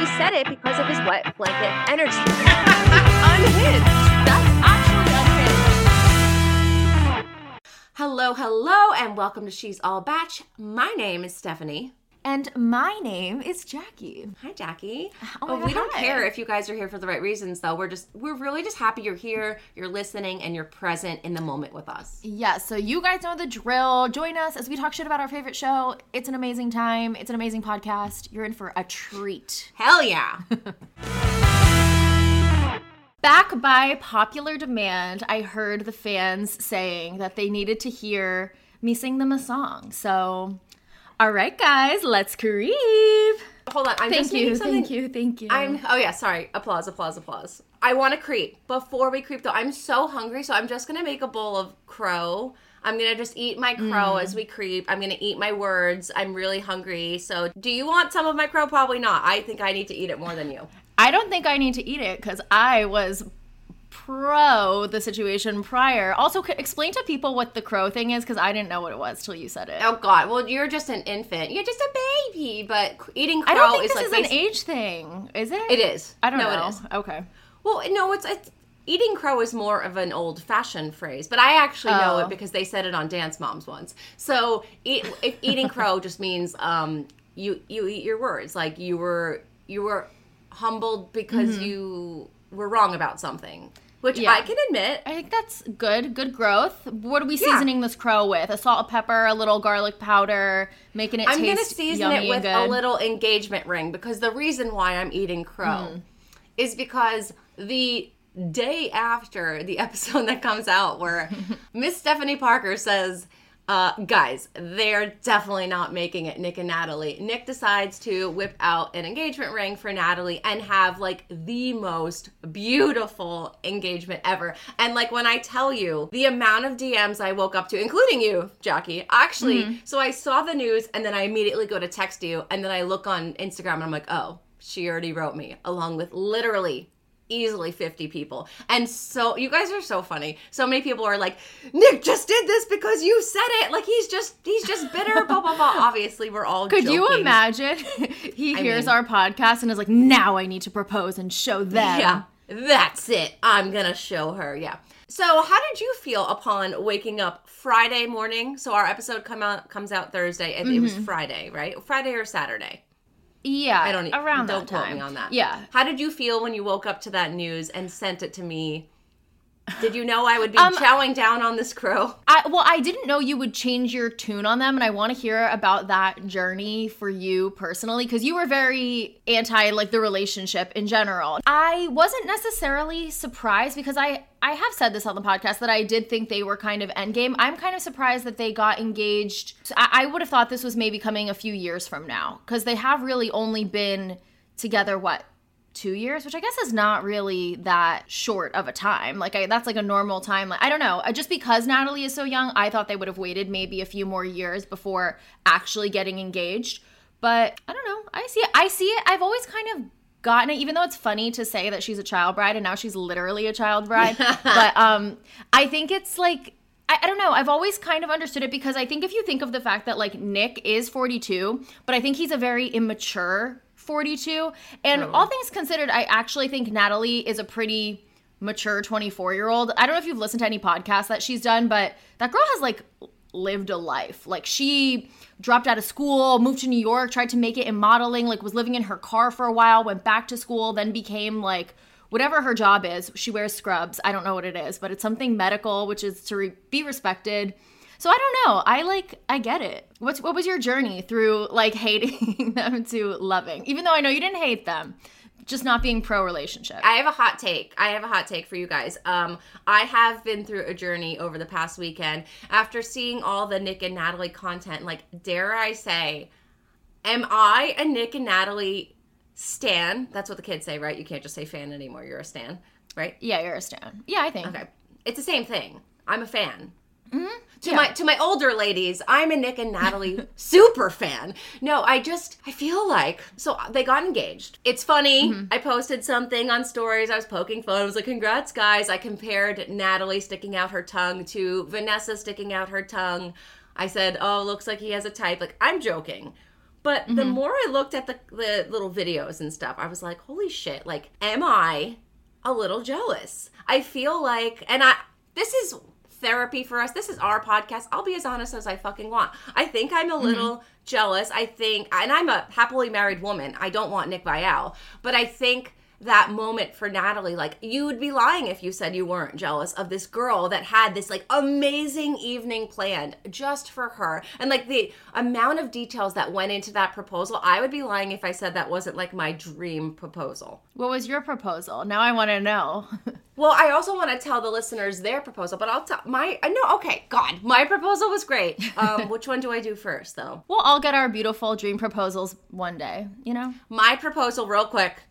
She said it because of his wet blanket energy. unhinged. That's actually unhinged. Hello, hello, and welcome to She's All Bach. My name is Stefanie. And my name is Jackie. Hi, Jackie. Oh my oh, we don't care if you guys are here for the right reasons, though. We're just, we're really just happy you're here, you're listening, and you're present in the moment with us. Yeah, so you guys know the drill. Join us as we talk shit about our favorite show. It's an amazing time. It's an amazing podcast. You're in for a treat. Hell yeah. Back by popular demand, I heard the fans saying that they needed to hear me sing them a song. So, all right, guys, let's creep. Hold on. I'm Thank just you, something- thank you, thank you. I'm, oh yeah, sorry. Applause, applause, applause. I want to creep. Before we creep, though, I'm so hungry, so I'm just going to make a bowl of crow. I'm going to just eat my crow Mm. as we creep. I'm going to eat my words. I'm really hungry. So, do you want some of my crow? Probably not. I think I need to eat it more than you. I don't think I need to eat it because I was pro the situation prior. Also, c- explain to people what the crow thing is because I didn't know what it was till you said it. Oh God! Well, you're just an infant. You're just a baby. But eating crow I don't think is this like is an age thing, is it? It is. I don't no, know. It is. Okay. Well, no, it's, it's eating crow is more of an old-fashioned phrase, but I actually know Oh. it because they said it on Dance Moms once. So, eat, if eating crow just means um, you you eat your words, like you were you were humbled because you were wrong about something, which. Yeah. I can admit. I think that's good. Good growth. What are we Yeah. seasoning this crow with? A salt, pepper, a little garlic powder, making it I'm taste gonna season it with a little engagement ring because the reason why I'm eating crow Hmm. is because the day after the episode that comes out where Miss Stefanie Parker says, uh, guys, they're definitely not making it Nick and Natalie. Nick decides to whip out an engagement ring for Natalie and have like the most beautiful engagement ever. And like when I tell you the amount of DMs I woke up to, including you, Jackie, actually, so I saw the news and then I immediately go to text you and then I look on Instagram and I'm like, oh, she already wrote me, along with literally easily 50 people. And so you guys are so funny. So many people are like, Nick just did this because you said it. Like he's just he's just bitter, blah blah blah. Obviously, we're all Could you imagine? he I hears mean- our podcast and is like, now I need to propose and show them. Yeah. That's it. I'm gonna show her. Yeah. So how did you feel upon waking up Friday morning? So our episode come out comes out Thursday and it was mm-hmm. Friday, right? Friday or Saturday? Yeah. I don't around don't quote time. me on that. Yeah. How did you feel when you woke up to that news and sent it to me? Did you know I would be Um, chowing down on this crow? I well, I didn't know you would change your tune on them, and I want to hear about that journey for you personally because you were very anti like the relationship in general. I wasn't necessarily surprised because I I have said this on the podcast that I did think they were kind of endgame. I'm kind of surprised that they got engaged. I, I would have thought this was maybe coming a few years from now because they have really only been together what two years which i guess is not really that short of a time. Like I, that's like a normal time like i don't know. Just because natalie is so young i thought they would have waited maybe a few more years before actually getting engaged. But i don't know. I see it. I see it. I've always kind of gotten it even though it's funny to say that she's a child bride and now she's literally a child bride. But um i think it's like I, I don't know. I've always kind of understood it because I think if you think of the fact that like Nick is 42, but I think he's a very immature 42. And oh. all things considered, I actually think Natalie is a pretty mature 24 year old. I don't know if you've listened to any podcasts that she's done, but that girl has like lived a life. Like she dropped out of school, moved to New York, tried to make it in modeling, like was living in her car for a while, went back to school, then became like whatever her job is. She wears scrubs. I don't know what it is, but it's something medical, which is to re- be respected. So I don't know. I like I get it. What's what was your journey through like hating them to loving? Even though I know you didn't hate them, just not being pro relationship. I have a hot take. I have a hot take for you guys. Um, I have been through a journey over the past weekend after seeing all the Nick and Natalie content. Like, dare I say, am I a Nick and Natalie stan? That's what the kids say, right? You can't just say fan anymore. You're a stan, right? yeah, you're a stan. Yeah, I think. Okay, it's the same thing. I'm a fan. Mm-hmm. To Yeah. my to my older ladies, I'm a Nick and Natalie super fan. No, I just I feel like so they got engaged. It's funny. Mm-hmm. I posted something on stories. I was poking fun. I was like, "Congrats, guys!" I compared Natalie sticking out her tongue to Vanessa sticking out her tongue. I said, "Oh, looks like he has a type." Like I'm joking, But the mm-hmm. more I looked at the, the little videos and stuff, I was like, holy shit, like, am I a little jealous? I feel like, and I, this is therapy for us. This is our podcast. I'll be as honest as I fucking want. I think I'm a mm-hmm. little jealous. I think, and I'm a happily married woman. I don't want Nick Viall, but I think that moment for Natalie, like you would be lying if you said you weren't jealous of this girl that had this like amazing evening planned just for her. And like the amount of details that went into that proposal, I would be lying if I said that wasn't like my dream proposal. What was your proposal? Now I want to know. Well, I also want to tell the listeners their proposal, but I'll tell my no. Okay, God, my proposal was great. Um, which one do I do first, though? we'll all get our beautiful dream proposals one day, you know? My proposal, real quick.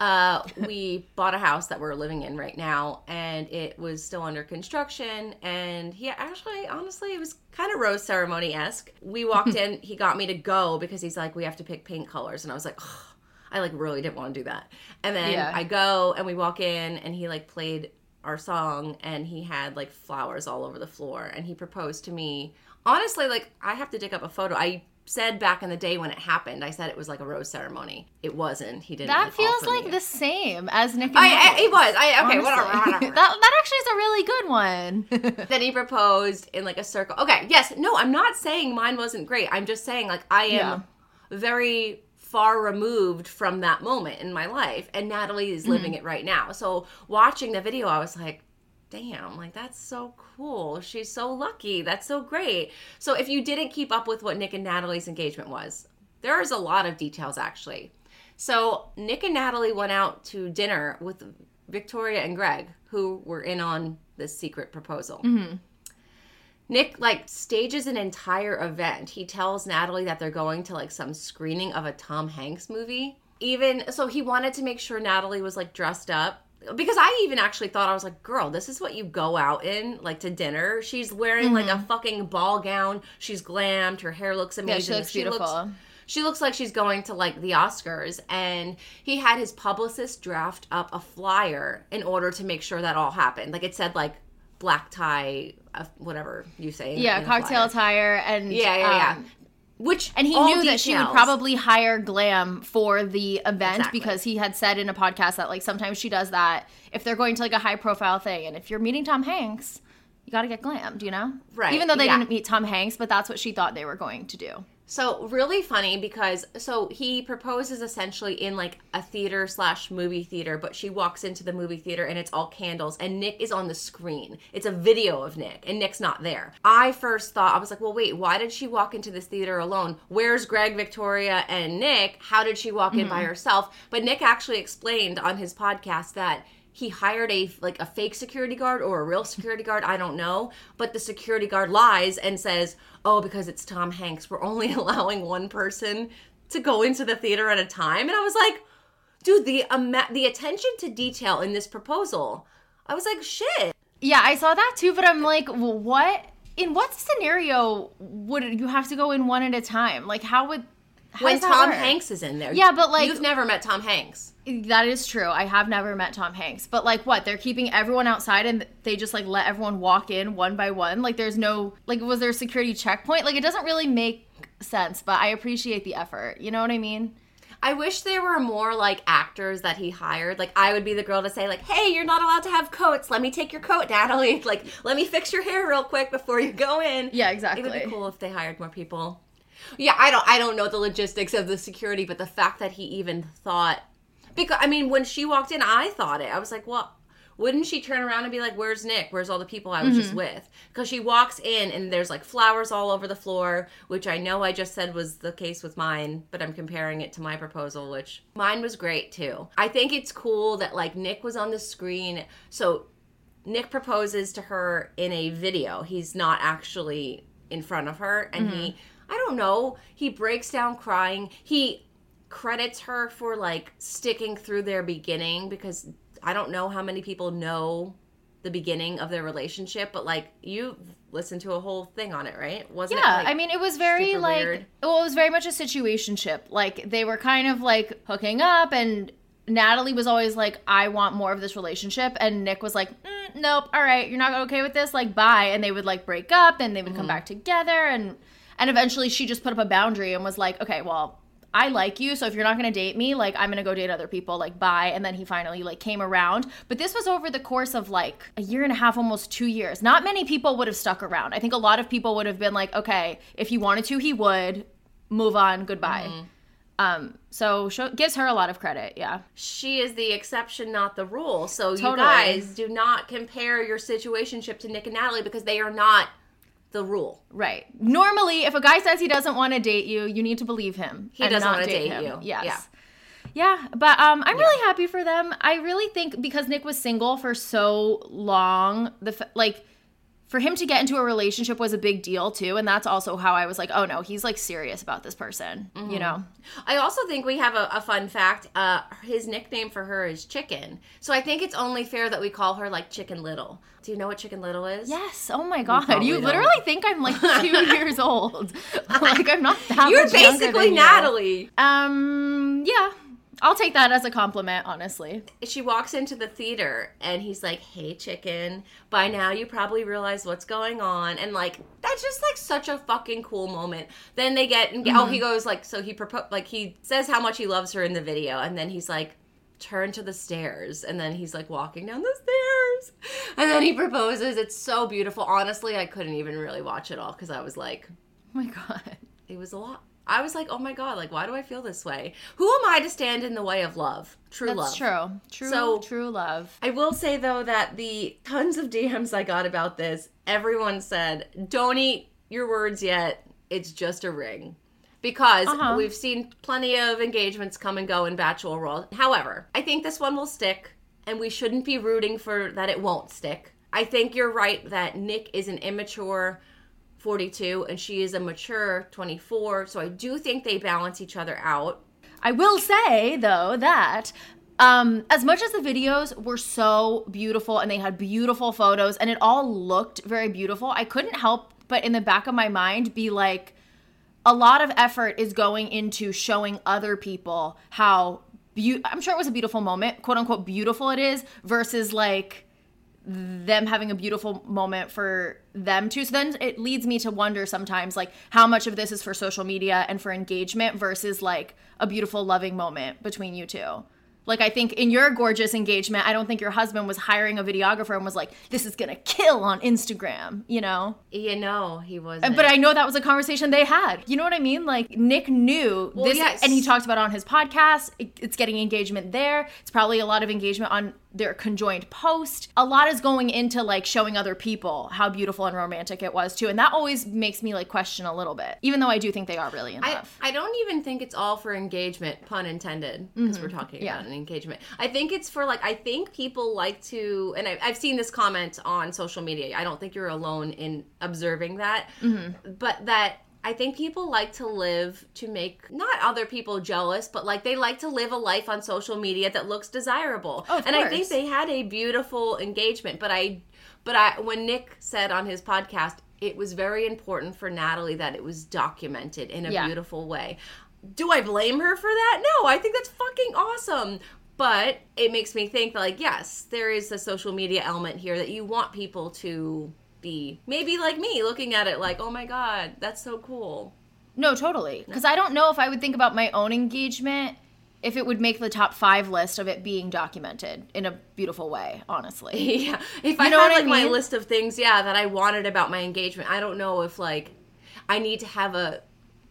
Uh, we bought a house that we're living in right now, and it was still under construction. And he actually, honestly, it was kind of rose ceremony esque. We walked in, he got me to go because he's like, we have to pick paint colors, and I was like, "Ugh." I like really didn't want to do that. And then Yeah. I go and we walk in, and he like played our song, and he had like flowers all over the floor, and he proposed to me. Honestly, like I have to dig up a photo. I said back in the day when it happened, I said it was like a rose ceremony. It wasn't. He didn't. That like, feels like me. the same as Nick I, I, oh, it was. I okay. Whatever. Whatever. that, that actually is a really good one. then he proposed in like a circle. Okay. Yes. No. I'm not saying mine wasn't great. I'm just saying like I am very far removed from that moment in my life, and Natalie is living mm-hmm. it right now. So watching the video, I was like. Damn, like that's so cool. She's so lucky. That's so great. So, if you didn't keep up with what Nick and Natalie's engagement was, there's a lot of details actually. So Nick and Natalie went out to dinner with Victoria and Greg, who were in on this secret proposal. Mm-hmm. Nick like stages an entire event. He tells Natalie that they're going to like some screening of a Tom Hanks movie. Even so, he wanted to make sure Natalie was like dressed up. Because I even actually thought I was like, girl, this is what you go out in, like to dinner. She's wearing like a fucking ball gown. She's glammed. Her hair looks amazing. Yeah, looks beautiful. She looks like she's going to like the Oscars, and he had his publicist draft up a flyer in order to make sure that all happened. Like it said, like black tie, uh, whatever you say. yeah, cocktail attire and Yeah, yeah, yeah. um, Which and he knew that she would probably hire glam for the event Exactly. because he had said in a podcast that like sometimes she does that if they're going to like a high profile thing and if you're meeting Tom Hanks, you got to get glammed, you know? Right, Even though they yeah. didn't meet Tom Hanks, but that's what she thought they were going to do. So really funny because so he proposes essentially in like a theater slash movie theater, but she walks into the movie theater and it's all candles and Nick is on the screen. It's a video of Nick and Nick's not there. I first thought I was like, well, wait, why did she walk into this theater alone? Where's Greg, Victoria, and Nick? How did she walk in by mm-hmm. herself? But Nick actually explained on his podcast that he hired a like a fake security guard or a real security guard i don't know but the security guard lies and says oh because it's tom hanks we're only allowing one person to go into the theater at a time and i was like dude the ama- the attention to detail in this proposal i was like shit Yeah, I saw that too, but I'm like, well, what? In what scenario would you have to go in one at a time? Like, how would how when tom work? hanks is in there Yeah, but, like- you've never met tom hanks That is true. I have never met Tom Hanks, but like, what? They're keeping everyone outside, and they just like let everyone walk in one by one. Like, there's no like, was there a security checkpoint? Like, it doesn't really make sense, but I appreciate the effort. You know what I mean? I wish there were more like actors that he hired. Like I would be the girl to say like, "Hey, you're not allowed to have coats. Let me take your coat, Natalie. Like, let me fix your hair real quick before you go in." Yeah, exactly. It would be cool if they hired more people. Yeah, I don't I don't know the logistics of the security, but the fact that he even thought because I mean, when she walked in, I thought it. I was like, "Well, wouldn't she turn around and be like, "Where's Nick? Where's all the people I was Mm-hmm. just with?" Because she walks in and there's like flowers all over the floor, which I know I just said was the case with mine, but I'm comparing it to my proposal, which mine was great too. I think it's cool that like Nick was on the screen, so Nick proposes to her in a video. He's not actually in front of her, and he, I don't know, he breaks down crying. He credits her for like sticking through their beginning because I don't know how many people know the beginning of their relationship, but like you listened to a whole thing on it, right? Wasn't Yeah, it? Like, I mean, it was very like, weird? well, it was very much a situationship. Like they were kind of like hooking up, and Natalie was always like, "I want more of this relationship," and Nick was like, mm, "Nope, all right, you're not okay with this, like, bye." And they would like break up, and they would Mm-hmm. come back together, and And eventually she just put up a boundary and was like, okay, well, I like you, so if you're not gonna date me, like I'm gonna go date other people, like bye. And then he finally like came around. But this was over the course of like a year and a half, almost two years. Not many people would have stuck around. I think a lot of people would have been like, okay, if he wanted to, he would move on, goodbye. Mm-hmm. Um, so show, gives her a lot of credit, yeah. she is the exception, not the rule. So you guys do not compare your situationship to Nick and Natalie because they are not the rule. Right. Normally, if a guy says he doesn't want to date you, you need to believe him. He doesn't wanna date him. you. Yes. Yeah. Yeah, but um, I'm really happy for them. I really think because Nick was single for so long, the f- like for him to get into a relationship was a big deal too, and that's also how I was like, oh no, he's like serious about this person, Mm-hmm. you know? I also think we have a, a fun fact. Uh, his nickname for her is Chicken. So I think it's only fair that we call her like Chicken Little. Do you know what Chicken Little is? Yes. Oh my god, you don't. literally think I'm like two years old. like I'm not that. You're basically than you. Natalie. Um. Yeah. I'll take that as a compliment, honestly. She walks into the theater and he's like, Hey, chicken. By now, you probably realize what's going on. And like, that's just like such a fucking cool moment. Then they get, and oh, he mm-hmm. goes like, so he propose, like, he says how much he loves her in the video. And then he's like, Turn to the stairs. And then he's like walking down the stairs. And then he proposes. It's so beautiful. Honestly, I couldn't even really watch it all because I was like, Oh my god. it was a lot. I was like, oh my God, like, why do I feel this way? Who am I to stand in the way of love? True That's love. true. True. So- true love. I will say though that the tons of DMs I got about this, everyone said, "Don't eat your words yet. It's just a ring." Because Uh-huh. we've seen plenty of engagements come and go in Bachelor World. However, I think this one will stick, and we shouldn't be rooting for that it won't stick. I think you're right that Nick is an immature 42 and she is a mature 24. So I do think they balance each other out. I will say though that um, as much as the videos were so beautiful and they had beautiful photos and it all looked very beautiful, I couldn't help but in the back of my mind be like, a lot of effort is going into showing other people how beau- I'm sure it was a beautiful moment, quote unquote beautiful it is, versus like them having a beautiful moment for them too. So then it leads me to wonder sometimes like how much of this is for social media and for engagement versus like a beautiful loving moment between you two. Like I think in your gorgeous engagement, I don't think your husband was hiring a videographer and was like, "This is gonna kill on Instagram," you know. You know, he wasn't. But I know that was a conversation they had. You know what I mean? Like Nick knew this, yes. and he talked about it on his podcast. It's getting engagement there. It's probably a lot of engagement on their conjoined post. A lot is going into like showing other people how beautiful and romantic it was too, and that always makes me like question a little bit. Even though I do think they are really in I, love. I don't even think it's all for engagement, pun intended, because we're talking Mm-hmm. Yeah. about an engagement. I think it's for like, I think people like to, and I, I've seen this comment on social media. I don't think you're alone in observing that, Mm-hmm. but that I think people like to live to make not other people jealous, but like they like to live a life on social media that looks desirable. Oh, of and I think they had a beautiful engagement, but I, but I, when Nick said on his podcast, it was very important for Natalie that it was documented in a Yeah. beautiful way. Do I blame her for that? No, I think that's fucking awesome. But it makes me think that, like, yes, there is a social media element here that you want people to be maybe like me looking at it like, oh my God, that's so cool. No, totally. Because I don't know if I would think about my own engagement if it would make the top five list of it being documented in a beautiful way. Honestly. yeah. If I know had what I like my list of things, yeah, that I wanted about my engagement, I don't know if like I need to have a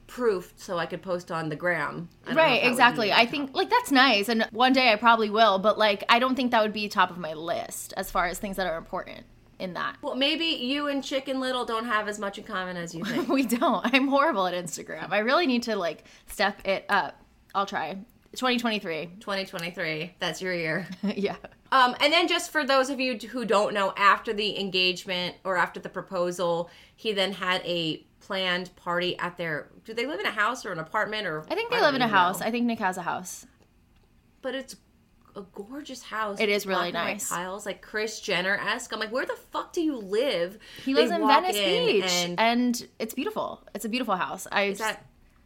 proof so I could post on the gram. I don't know if Right, exactly. I the think like that's nice, and one day I probably will. But like, I don't think that would be top of my list as far as things that are important in that. Well, maybe you and Chicken Little don't have as much in common as you think. We don't. I'm horrible at Instagram. I really need to like step it up. I'll try. 2023. 2023, that's your year. yeah. Um, and then just for those of you who don't know, after the engagement or after the proposal, he then had a planned party at their. Do they live in a house or an apartment or? I think they don't live in a know. house. I think Nick has a house. but it's a gorgeous house. It is really black and white nice. Tiles like Kris Jenner esque. I'm like, where the fuck do you live? He lives in Venice in Beach, and and, it's beautiful. It's a beautiful house. I is that?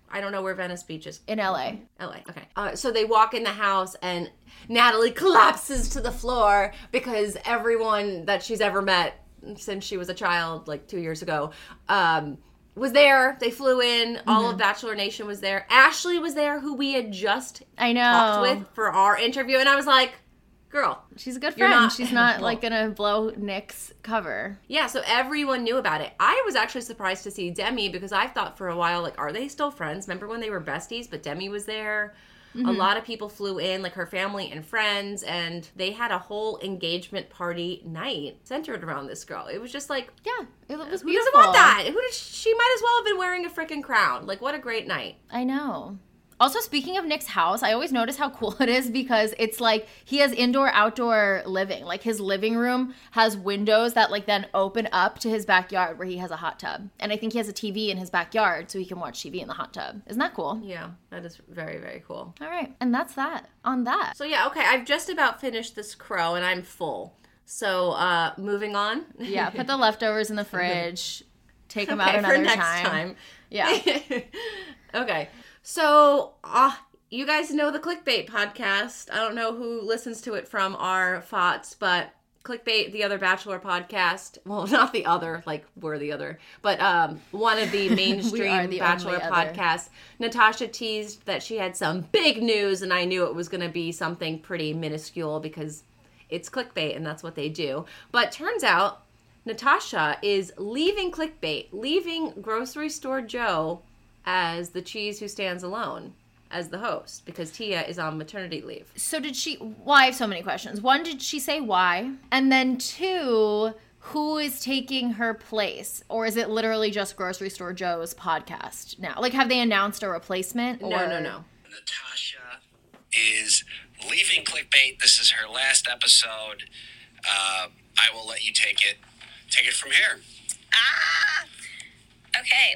I don't know where Venice Beach is. in LA. LA. Okay. Uh, so they walk in the house and Natalie collapses to the floor because everyone that she's ever met since she was a child, like two years ago, um, was there. They flew in. All Mm-hmm. of Bachelor Nation was there. Ashley was there, who we had just I know. talked with for our interview, and I was like, "Girl, She's a good friend. not- She's not like gonna blow Nick's cover. Yeah, so everyone knew about it. I was actually surprised to see Demi because I thought for a while, like, are they still friends? Remember when they were besties? But Demi was there. A mm-hmm. lot of people flew in, like her family and friends, and they had a whole engagement party night centered around this girl. It was just like, Yeah, it was who beautiful. doesn't want that? Who she might as well have been wearing a freaking crown. Like, what a great night. I know. Also, speaking of Nick's house, I always notice how cool it is because it's like he has indoor outdoor living. Like his living room has windows that like then open up to his backyard where he has a hot tub. And I think he has a TV in his backyard so he can watch TV in the hot tub. Isn't that cool? Yeah, that is very, very cool. All right. And that's that on that. So, yeah, okay, I've just about finished this crow and I'm full. So, uh, moving on. Yeah, put the leftovers in the fridge. Take them out another time. time. Yeah. okay. So, uh, you guys know the Clickbait podcast. I don't know who listens to it from our thoughts, but Clickbait, the other Bachelor podcast. Well, not the other, like we're the other, but um, one of the mainstream the Bachelor podcasts. Natasha teased that she had some big news, and I knew it was going to be something pretty minuscule because it's clickbait and that's what they do. But turns out Natasha is leaving clickbait, leaving grocery store Joe as the cheese who stands alone as the host because Tia is on maternity leave. So did she? Well, I have so many questions. One, did she say why? And then two, who is taking her place, or is it literally just Grocery Store Joe's podcast now? Like, have they announced a replacement? Or... No, no, no. Natasha is leaving clickbait. This is her last episode. Uh, I will let you take it. Take it from here. Ah, okay,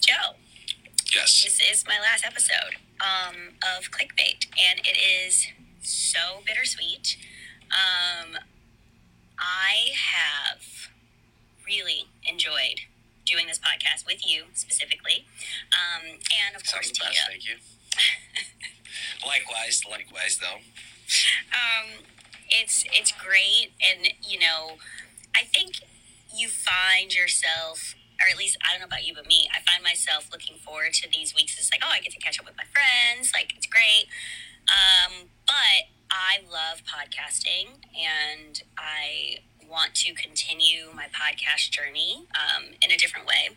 Joe. Yes. This is my last episode um, of Clickbait, and it is so bittersweet. Um, I have really enjoyed doing this podcast with you specifically, um, and of course Sounds the Tia. best. Thank you. likewise. Likewise, though. um, it's it's great, and you know, I think you find yourself, or at least I don't know about you, but me, I find myself looking forward to these weeks. It's like, oh, I get to catch up with my friends, like it's great. Um, but I love podcasting, and I want to continue my podcast journey um, in a different way.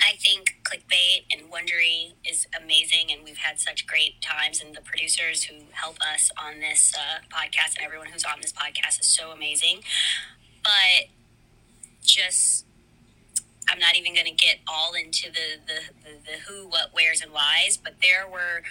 I think clickbait and Wondery is amazing, and we've had such great times. And the producers who help us on this uh, podcast and everyone who's on this podcast is so amazing. But just, I'm not even going to get all into the, the, the, the who, what, where's, and whys. But there were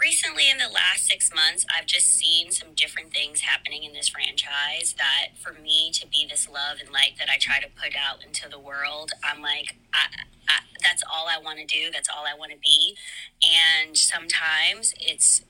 recently in the last six months, I've just seen some different things happening in this franchise that for me to be this love and light that I try to put out into the world, I'm like, I, I, that's all I want to do. That's all I want to be. And sometimes it's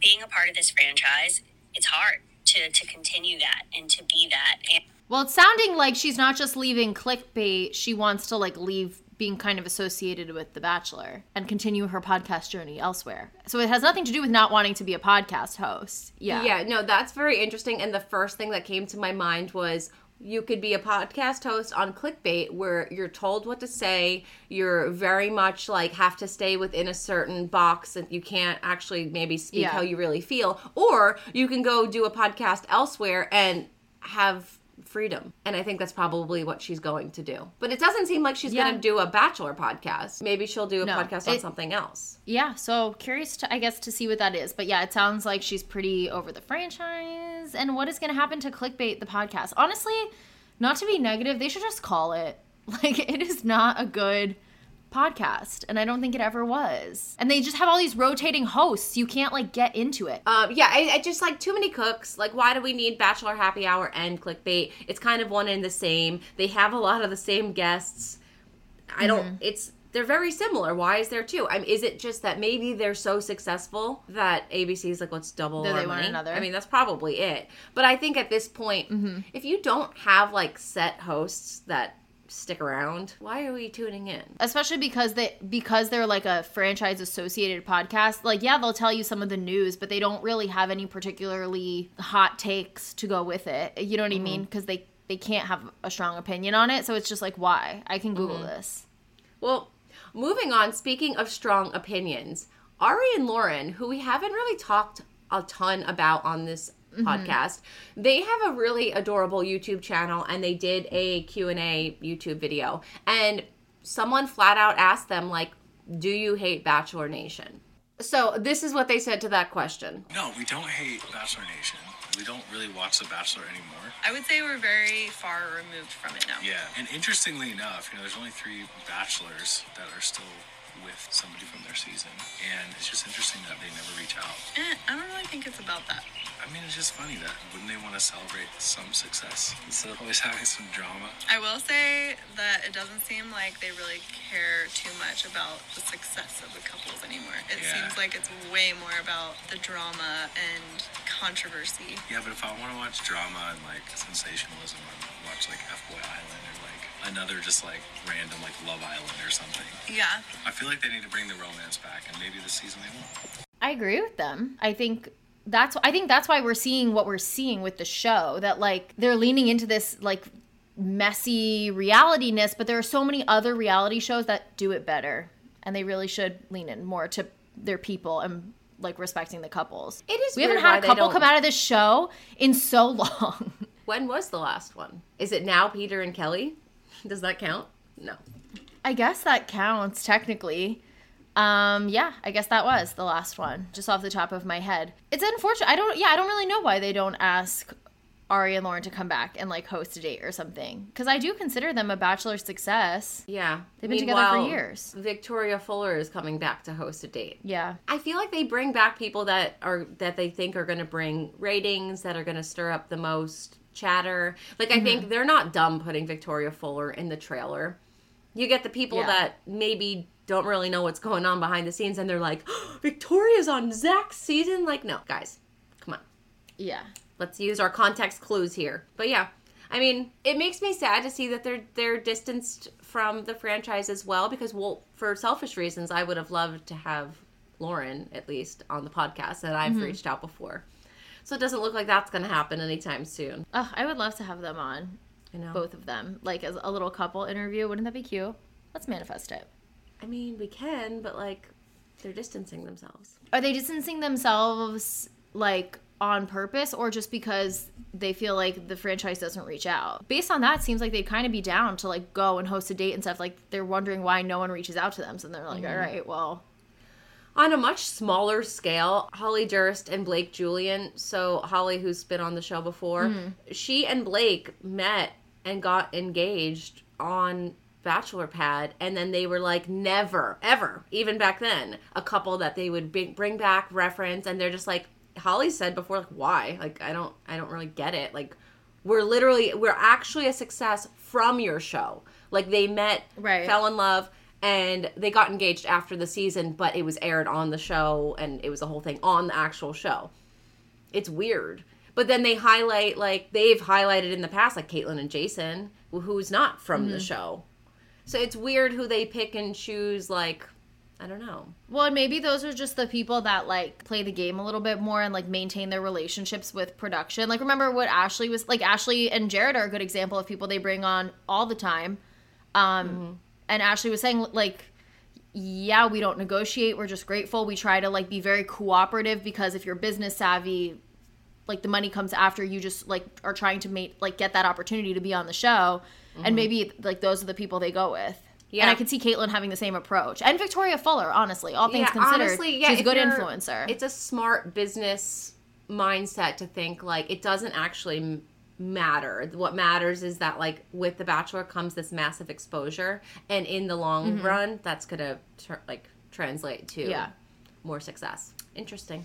being a part of this franchise, it's hard to, to continue that and to be that. And Well, it's sounding like she's not just leaving clickbait. She wants to like leave being kind of associated with The Bachelor and continue her podcast journey elsewhere. So it has nothing to do with not wanting to be a podcast host. Yeah. Yeah, no, that's very interesting. And the first thing that came to my mind was you could be a podcast host on clickbait where you're told what to say you're very much like have to stay within a certain box and you can't actually maybe speak Yeah. how you really feel or you can go do a podcast elsewhere and have freedom and i think that's probably what she's going to do but it doesn't seem like she's Yeah. going to do a bachelor podcast maybe she'll do a No, podcast on something else Yeah, so curious to I guess to see what that is. But yeah, it sounds like she's pretty over the franchise and what is going to happen to Clickbait the podcast. Honestly, not to be negative, they should just call it. Like it is not a good podcast and I don't think it ever was. And they just have all these rotating hosts. You can't like get into it. Um, yeah, I, I just like too many cooks. Like, why do we need Bachelor Happy Hour and Clickbait? It's kind of one and the same. They have a lot of the same guests. I don't. Mm-hmm. It's they're very similar. Why is there two? I mean, is it just that maybe they're so successful that ABC is like, let's double Do our money? another? Mm-hmm. I mean, that's probably it. But I think at this point, if you don't have like set hosts that stick around, why are we tuning in? especially because they because they're like a franchise associated podcast. Like yeah they'll tell you some of the news but they don't really have any particularly hot takes to go with it. You know what i mm-hmm. mean? Because they they can't have a strong opinion on it. So it's just like why? I can google mm-hmm. this. Well, moving on, speaking of strong opinions, Arie and Lauren, who we haven't really talked a ton about on this Mm-hmm. podcast, they have a really adorable YouTube channel and they did a Q&A YouTube video. And someone flat out asked them like, "Do you hate Bachelor Nation?" So, this is what they said to that question. No, we don't hate Bachelor Nation. We don't really watch The Bachelor anymore. I would say we're very far removed from it now. Yeah, and interestingly enough, you know, there's only three bachelors that are still with somebody from their season, and it's just interesting that they never reach out. Eh, I don't really think it's about that. I mean, it's just funny that wouldn't they want to celebrate some success instead of always having some drama? I will say that it doesn't seem like they really care too much about the success of the couples anymore. It Yeah. seems like it's way more about the drama and controversy. Yeah, but if I want to watch drama and like sensationalism, I watch like F Boy Island or like another just like random like Love Island or something. Yeah. I feel like they need to bring the romance back, and maybe this season they won't. I agree with them. I think that's I think that's why we're seeing what we're seeing with the show that like they're leaning into this like messy realityness, but there are so many other reality shows that do it better and they really should lean in more to their people and like respecting the couples. It is We haven't had a couple come out of this show in so long. When was the last one? Is it now Peter and Kelly? Does that count? No. I guess that counts technically. Um, yeah, I guess that was the last one, just off the top of my head. It's unfortunate. I don't. Yeah, I don't really know why they don't ask Arie and Lauren to come back and like host a date or something. Because I do consider them a bachelor success. Yeah. They've been together for years. Victoria Fuller is coming back to host a date. Yeah, I feel like they bring back people that are that they think are going to bring ratings, that are going to stir up the most chatter. Like I Mm-hmm. think they're not dumb putting Victoria Fuller in the trailer. You get the people Yeah. that maybe don't really know what's going on behind the scenes and they're like, "Victoria's on Zach's season." Like, no, guys. Come on. yeah. let's use our context clues here. But yeah, I mean, it makes me sad to see that they're they're distanced from the franchise as well because well, for selfish reasons, I would have loved to have Lauren at least on the podcast that I've reached out before. So it doesn't look like that's going to happen anytime soon. Ugh, I would love to have them on, You know. both of them, like as a little couple interview. Wouldn't that be cute? Let's manifest it. I mean, we can, but like they're distancing themselves. Are they distancing themselves like on purpose or just because they feel like the franchise doesn't reach out? Based on that, it seems like they'd kind of be down to like go and host a date and stuff. Like they're wondering why no one reaches out to them. So they're like, mm-hmm. "All right, well, On a much smaller scale, Holly Durst and Blake Julian, so Holly, who's been on the show before, hmm. she and Blake met and got engaged on Bachelor Pad, and then they were like, never, ever, even back then, a couple that they would bring, bring back, reference, and they're just like, Holly said before, like, why? Like, I don't, I don't really get it. Like, we're literally, we're actually a success from your show. Like, they met, Right. fell in love and they got engaged after the season but it was aired on the show and it was a whole thing on the actual show it's weird but then they highlight like they've highlighted in the past like kaitlyn and jason who's not from the show so it's weird who they pick and choose like i don't know well, maybe those are just the people that like play the game a little bit more and like maintain their relationships with production. Like, remember what Ashley was like? Ashley and Jared are a good example of people they bring on all the time. Um, and Ashley was saying like yeah, we don't negotiate. We're just grateful. We try to like be very cooperative because if you're business savvy, like the money comes after you just like are trying to make like get that opportunity to be on the show. And mm-hmm. maybe like those are the people they go with. Yeah. And I could see Kaitlyn having the same approach. And Victoria Fuller, honestly, all things considered, she's a good influencer. It's a smart business mindset to think like it doesn't actually matter. What matters is that like with the Bachelor comes this massive exposure, and in the long run, that's gonna tr- like translate to Mm-hmm. Yeah. more success. Interesting.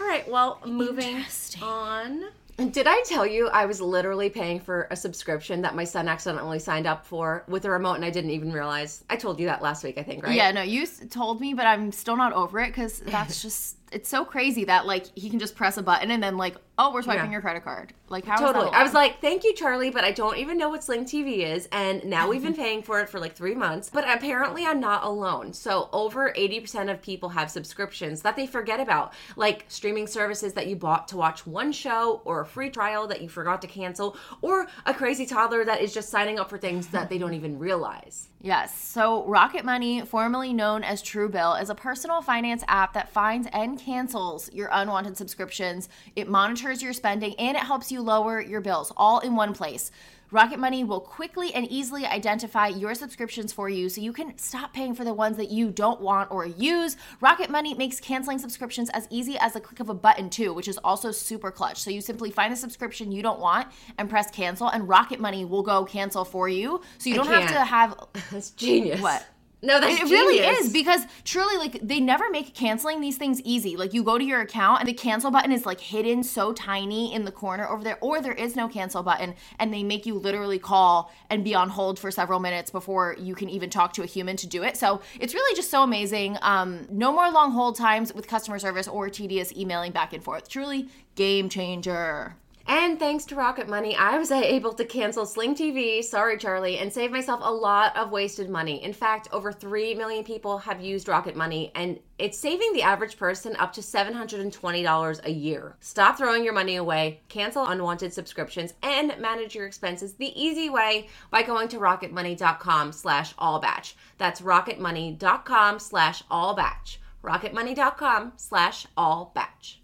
All right. Well, moving on. Did I tell you I was literally paying for a subscription that my son accidentally signed up for with a remote and I didn't even realize? I told you that last week, I think, right? Yeah, no, you told me, but I'm still not over it because that's just It's so crazy that like he can just press a button and then like, oh, we're swiping Yeah. your credit card. Like how is Totally. I was like, thank you, Charlie, but I don't even know what Sling TV is. And now we've been paying for it for like three months. But apparently, I'm not alone. So, over 80% of people have subscriptions that they forget about, like streaming services that you bought to watch one show, or a free trial that you forgot to cancel, or a crazy toddler that is just signing up for things that they don't even realize. Yes. So Rocket Money, formerly known as Truebill, is a personal finance app that finds and cancels your unwanted subscriptions. It monitors your spending and it helps you lower your bills all in one place. Rocket Money will quickly and easily identify your subscriptions for you so you can stop paying for the ones that you don't want or use. Rocket Money makes canceling subscriptions as easy as the click of a button, too, which is also super clutch. So you simply find the subscription you don't want and press cancel, and Rocket Money will go cancel for you. So you don't have to have That's genius. What? No, that's it really is because truly, like, they never make canceling these things easy. Like, you go to your account and the cancel button is like hidden so tiny in the corner over there, or there is no cancel button, and they make you literally call and be on hold for several minutes before you can even talk to a human to do it. So it's really just so amazing. Um, no more long hold times with customer service or tedious emailing back and forth. Truly, game changer. And thanks to Rocket Money, I was able to cancel Sling TV, sorry Charlie, and save myself a lot of wasted money. In fact, over 3 million people have used Rocket Money, and it's saving the average person up to $720 a year. Stop throwing your money away, cancel unwanted subscriptions, and manage your expenses the easy way by going to rocketmoney.com slash allbach. That's rocketmoney.com slash allbach. rocketmoney.com slash allbach.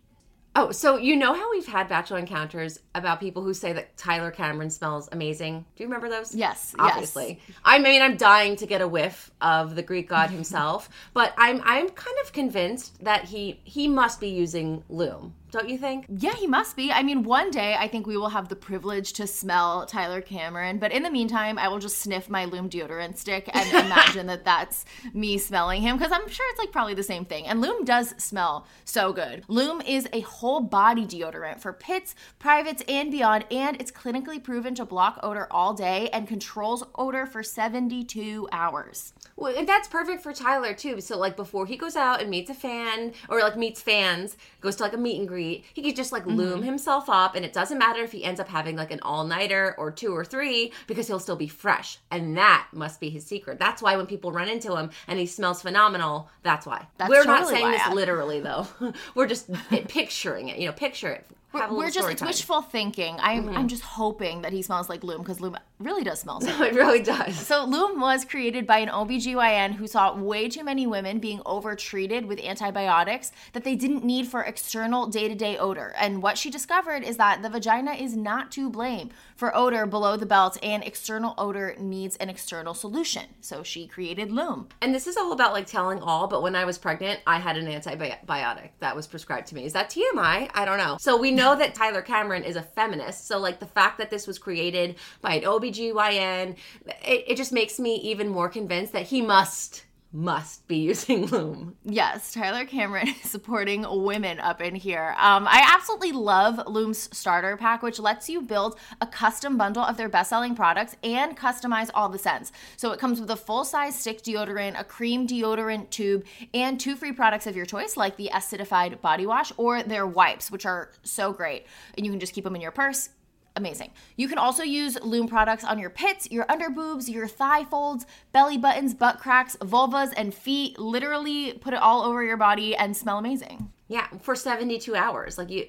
Oh, so you know how we've had bachelor encounters about people who say that Tyler Cameron smells amazing? Do you remember those? Yes, yes. obviously. I mean, I'm dying to get a whiff of the Greek god himself, but I'm I'm kind of convinced that he he must be using Lume. Don't you think? Yeah, he must be. I mean, one day I think we will have the privilege to smell Tyler Cameron, but in the meantime, I will just sniff my Lume deodorant stick and imagine that that's me smelling him because I'm sure it's like probably the same thing. And Lume does smell so good. Lume is a whole body deodorant for pits, privates, and beyond, and it's clinically proven to block odor all day and controls odor for 72 hours. Well, and that's perfect for Tyler too. So like before he goes out and meets a fan or like meets fans, goes to like a meet and greet, he could just like lume mm-hmm. himself up and it doesn't matter if he ends up having like an all-nighter or two or three because he'll still be fresh. And that must be his secret. That's why when people run into him and he smells phenomenal, that's why. That's We're not saying this literally though. We're just eh, picturing it, you know, picture it. A We're just it's time. wishful thinking. I'm I'm mm-hmm. just hoping that he smells like Lume because Lume really does smell so It really does. So Lume was created by an OBGYN who saw way too many women being overtreated with antibiotics that they didn't need for external day-to-day odor. And what she discovered is that the vagina is not to blame for odor below the belt and external odor needs an external solution. So she created Lume. And this is all about like telling all, but when I was pregnant, I had an antibiotic that was prescribed to me. Is that TMI? I don't know. So we know that Tyler Cameron is a feminist. So like the fact that this was created by an OBGYN, it, it just makes me even more convinced that he must must be using Lume. Yes, Tyler Cameron is supporting women up in here. Um, I absolutely love Lume's starter pack, which lets you build a custom bundle of their best selling products and customize all the scents. So it comes with a full size stick deodorant, a cream deodorant tube, and two free products of your choice, like the acidified body wash or their wipes, which are so great. And you can just keep them in your purse, amazing. You can also use Lume products on your pits, your underboobs, your thigh folds, belly buttons, butt cracks, vulvas, and feet. Literally put it all over your body and smell amazing. Yeah, for 72 hours. Like you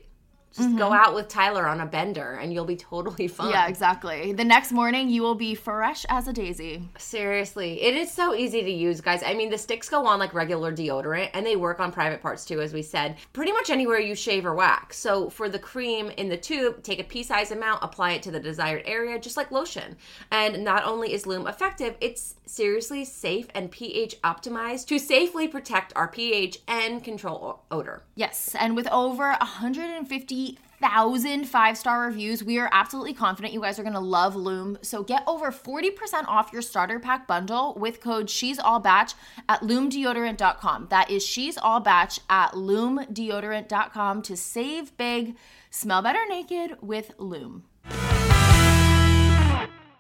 just go mm-hmm. out with Tyler on a bender and you'll be totally fine. Yeah, exactly. The next morning, you will be fresh as a daisy. Seriously, it is so easy to use, guys. I mean, the sticks go on like regular deodorant and they work on private parts too, as we said. Pretty much anywhere you shave or wax. So, for the cream in the tube, take a pea size amount, apply it to the desired area, just like lotion. And not only is Lume effective, it's seriously safe and pH optimized to safely protect our pH and control odor. Yes, and with over 150,000 five star reviews, we are absolutely confident you guys are gonna love Lume. So get over 40% off your starter pack bundle with code She's All Bach at lumedeodorant.com. That is She's All Bach at lumedeodorant.com to save big, smell better naked with Lume.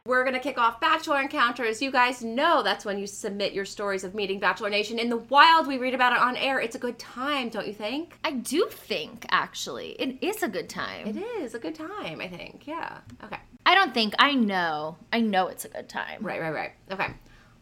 We're going to kick off Bachelor Encounters. You guys know that's when you submit your stories of meeting Bachelor Nation in the wild. We read about it on air. It's a good time, don't you think? I do think, actually, it is a good time. It is a good time, I think. Yeah. Okay. I don't think, I know. I know it's a good time. Right, right, right. Okay.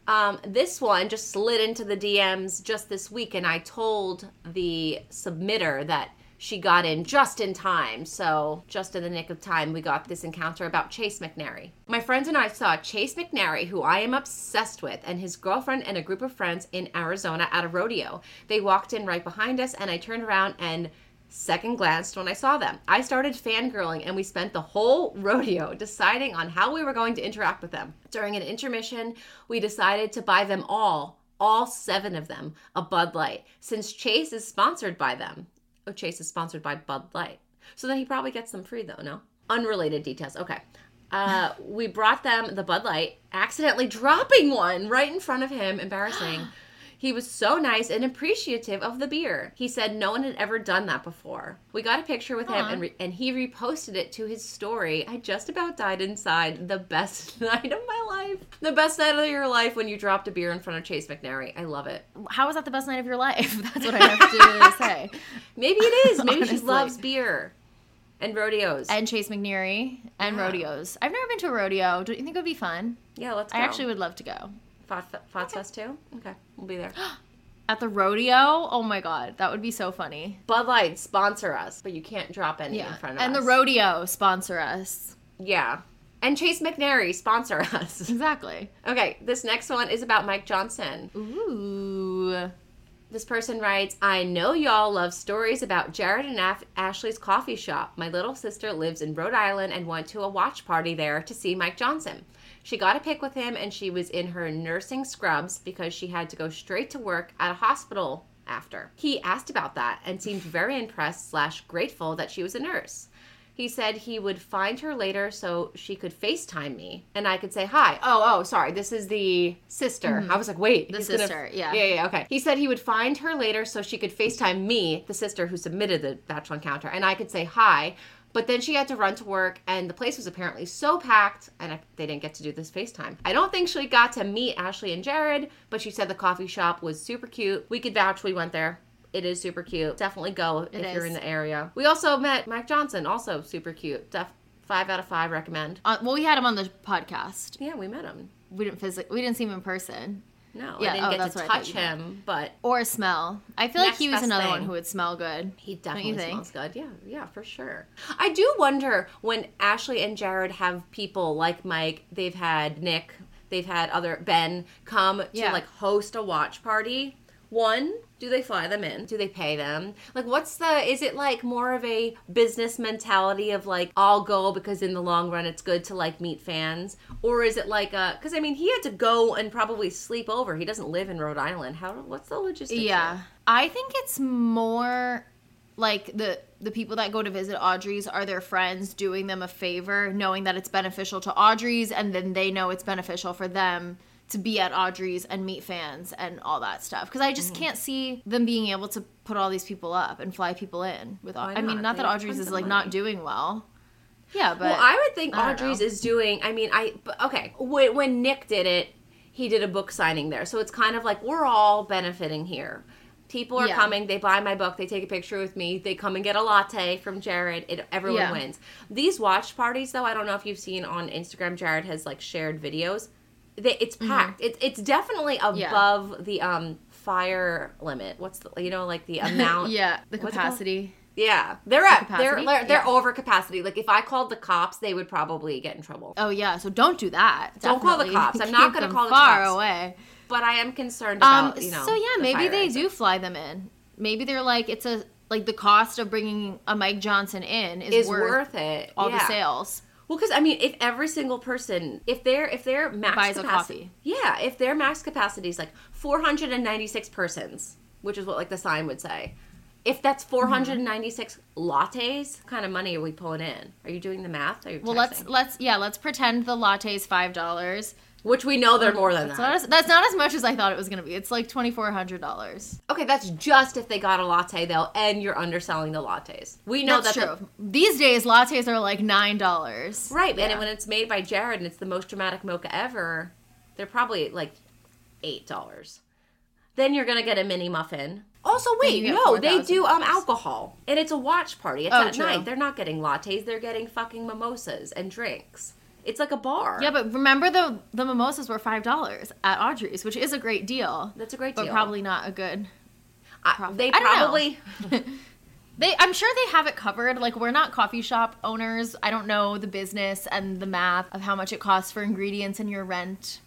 Um, this one just slid into the DMs just this week, and I told the submitter that she got in just in time. So, just in the nick of time, we got this encounter about Chase McNary. My friends and I saw Chase McNary, who I am obsessed with, and his girlfriend and a group of friends in Arizona at a rodeo. They walked in right behind us, and I turned around and second glanced when I saw them. I started fangirling and we spent the whole rodeo deciding on how we were going to interact with them. During an intermission, we decided to buy them all, all seven of them, a Bud Light, since Chase is sponsored by them. Oh, Chase is sponsored by Bud Light. So then he probably gets them free though, no? Unrelated details. Okay. Uh, we brought them the Bud Light, accidentally dropping one right in front of him. Embarrassing. He was so nice and appreciative of the beer. He said no one had ever done that before. We got a picture with him and, re- and he reposted it to his story. I just about died inside. The best night of my life. The best night of your life when you dropped a beer in front of Chase McNary. I love it. How was that the best night of your life? That's what I have to say. Maybe it is. Maybe she loves beer and rodeos. And Chase McNary and Yeah. rodeos. I've never been to a rodeo. Don't you think it would be fun? yeah, let's go. I actually would love to go. Fot, Fot Fest too? Okay, we'll be there. At the rodeo? Oh my god, that would be so funny. Bud Light sponsor us, but you can't drop any in front of and us. And the rodeo sponsor us. Yeah. And Chase McNary sponsor us. Exactly. Okay, this next one is about Mike Johnson. Ooh. This person writes, I know y'all love stories about Jared and Af- Ashley's coffee shop. My little sister lives in Rhode Island and went to a watch party there to see Mike Johnson. She got a pic with him and she was in her nursing scrubs because she had to go straight to work at a hospital after. He asked about that and seemed very impressed slash grateful that she was a nurse. He said he would find her later so she could FaceTime me and I could say hi. Oh, oh, sorry. This is the sister. Mm-hmm. I was like, wait. The sister, yeah. Yeah, yeah, okay. He said he would find her later so she could FaceTime me, the sister who submitted the Bachelor Encounter, and I could say hi. But then she had to run to work, and the place was apparently so packed, and they didn't get to do this FaceTime. I don't think she got to meet Ashley and Jared, but she said the coffee shop was super cute. We could vouch we went there. It is super cute. Definitely go if you're is. in the area. We also met Mike Johnson, also super cute. Def- five out of five recommend. Uh, well, we had him on the podcast. Yeah, we met him. We didn't phys- We didn't see him in person No, Yeah, I didn't oh, get to what I thought touch him, but or smell. I feel like he was another thing. one who would smell good. He definitely smells good. Yeah, yeah, for sure. I do wonder when Ashley and Jared have people like Mike, they've had Nick, they've had other Ben come to like host a watch party. One, do they fly them in? Do they pay them? Like, what's the? Is it like more of a business mentality of like I'll go because in the long run it's good to like meet fans, or is it like a? Because I mean, he had to go and probably sleep over. He doesn't live in Rhode Island. How? What's the logistics? Yeah? I think it's more like the the people that go to visit Audrey's are their friends doing them a favor, knowing that it's beneficial to Audrey's, and then they know it's beneficial for them to be at Audrey's and meet fans and all that stuff. Because I just Mm-hmm. can't see them being able to put all these people up and fly people in with. Why I mean, not? They that Audrey's is like money. not doing well. Yeah, but well, I would think I Audrey's know. is doing. I mean, I but, okay. When, when Nick did it, he did a book signing there, so it's kind of like we're all benefiting here. People are Yeah. coming. They buy my book. They take a picture with me. They come and get a latte from Jared. It, everyone Yeah. wins. These watch parties, though, I don't know if you've seen on Instagram. Jared has like shared videos. They, it's packed. It's it's definitely Mm-hmm. Yeah. above the um fire limit. What's the you know like the amount? yeah, the what's it called? capacity. Yeah, they're at they're they're, they're Yeah. over capacity. Like if I called the cops, they would probably get in trouble. Oh yeah, so don't do that. Don't call the cops. I'm not gonna call the far cops. away. But I am concerned Um. about you know. so yeah, the maybe they do fly them in. Maybe they're like it's a like the cost of bringing a Mike Johnson in is, Is worth, worth, it. all yeah. the sales. Well, because I mean, if every single person, if they're if their max Buys capacity, yeah, if their max capacity is like 496 persons, which is what like the sign would say. If that's Mm-hmm. 496 lattes, kind of money are we pulling in? Are you doing the math? Are you Well, let's let's yeah, let's pretend the latte's five dollars which we know they're more than That's that. not, as, that's not as much as I thought it was gonna be. It's like twenty four hundred dollars. Okay, that's just if they got a latte though, and you're underselling the lattes. We know That's that true. These days, lattes are like nine dollars. the- right, and when it's made by Jared and it's the most dramatic mocha ever, they're probably like eight dollars. Then you're gonna get a mini muffin. Also, wait, no, they do um alcohol, and it's a watch party. It's Oh, at true. night. They're not getting lattes. They're getting fucking mimosas and drinks. It's like a bar. Yeah, but remember the the mimosas were five dollars at Audrey's, which is a great deal. That's a great but deal. But probably not a good. I- they don't know. probably. They, I'm sure they have it covered. Like we're not coffee shop owners. I don't know the business and the math of how much it costs for ingredients and your rent.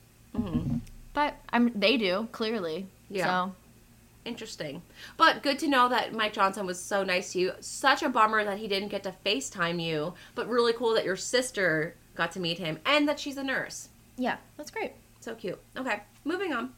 But I'm they do clearly. Mm-hmm. Yeah. So Interesting. But good to know that Mike Johnson was so nice to you. Such a bummer that he didn't get to FaceTime you, but really cool that your sister got to meet him and that she's a nurse. yeah, that's great. So cute. Okay, moving on.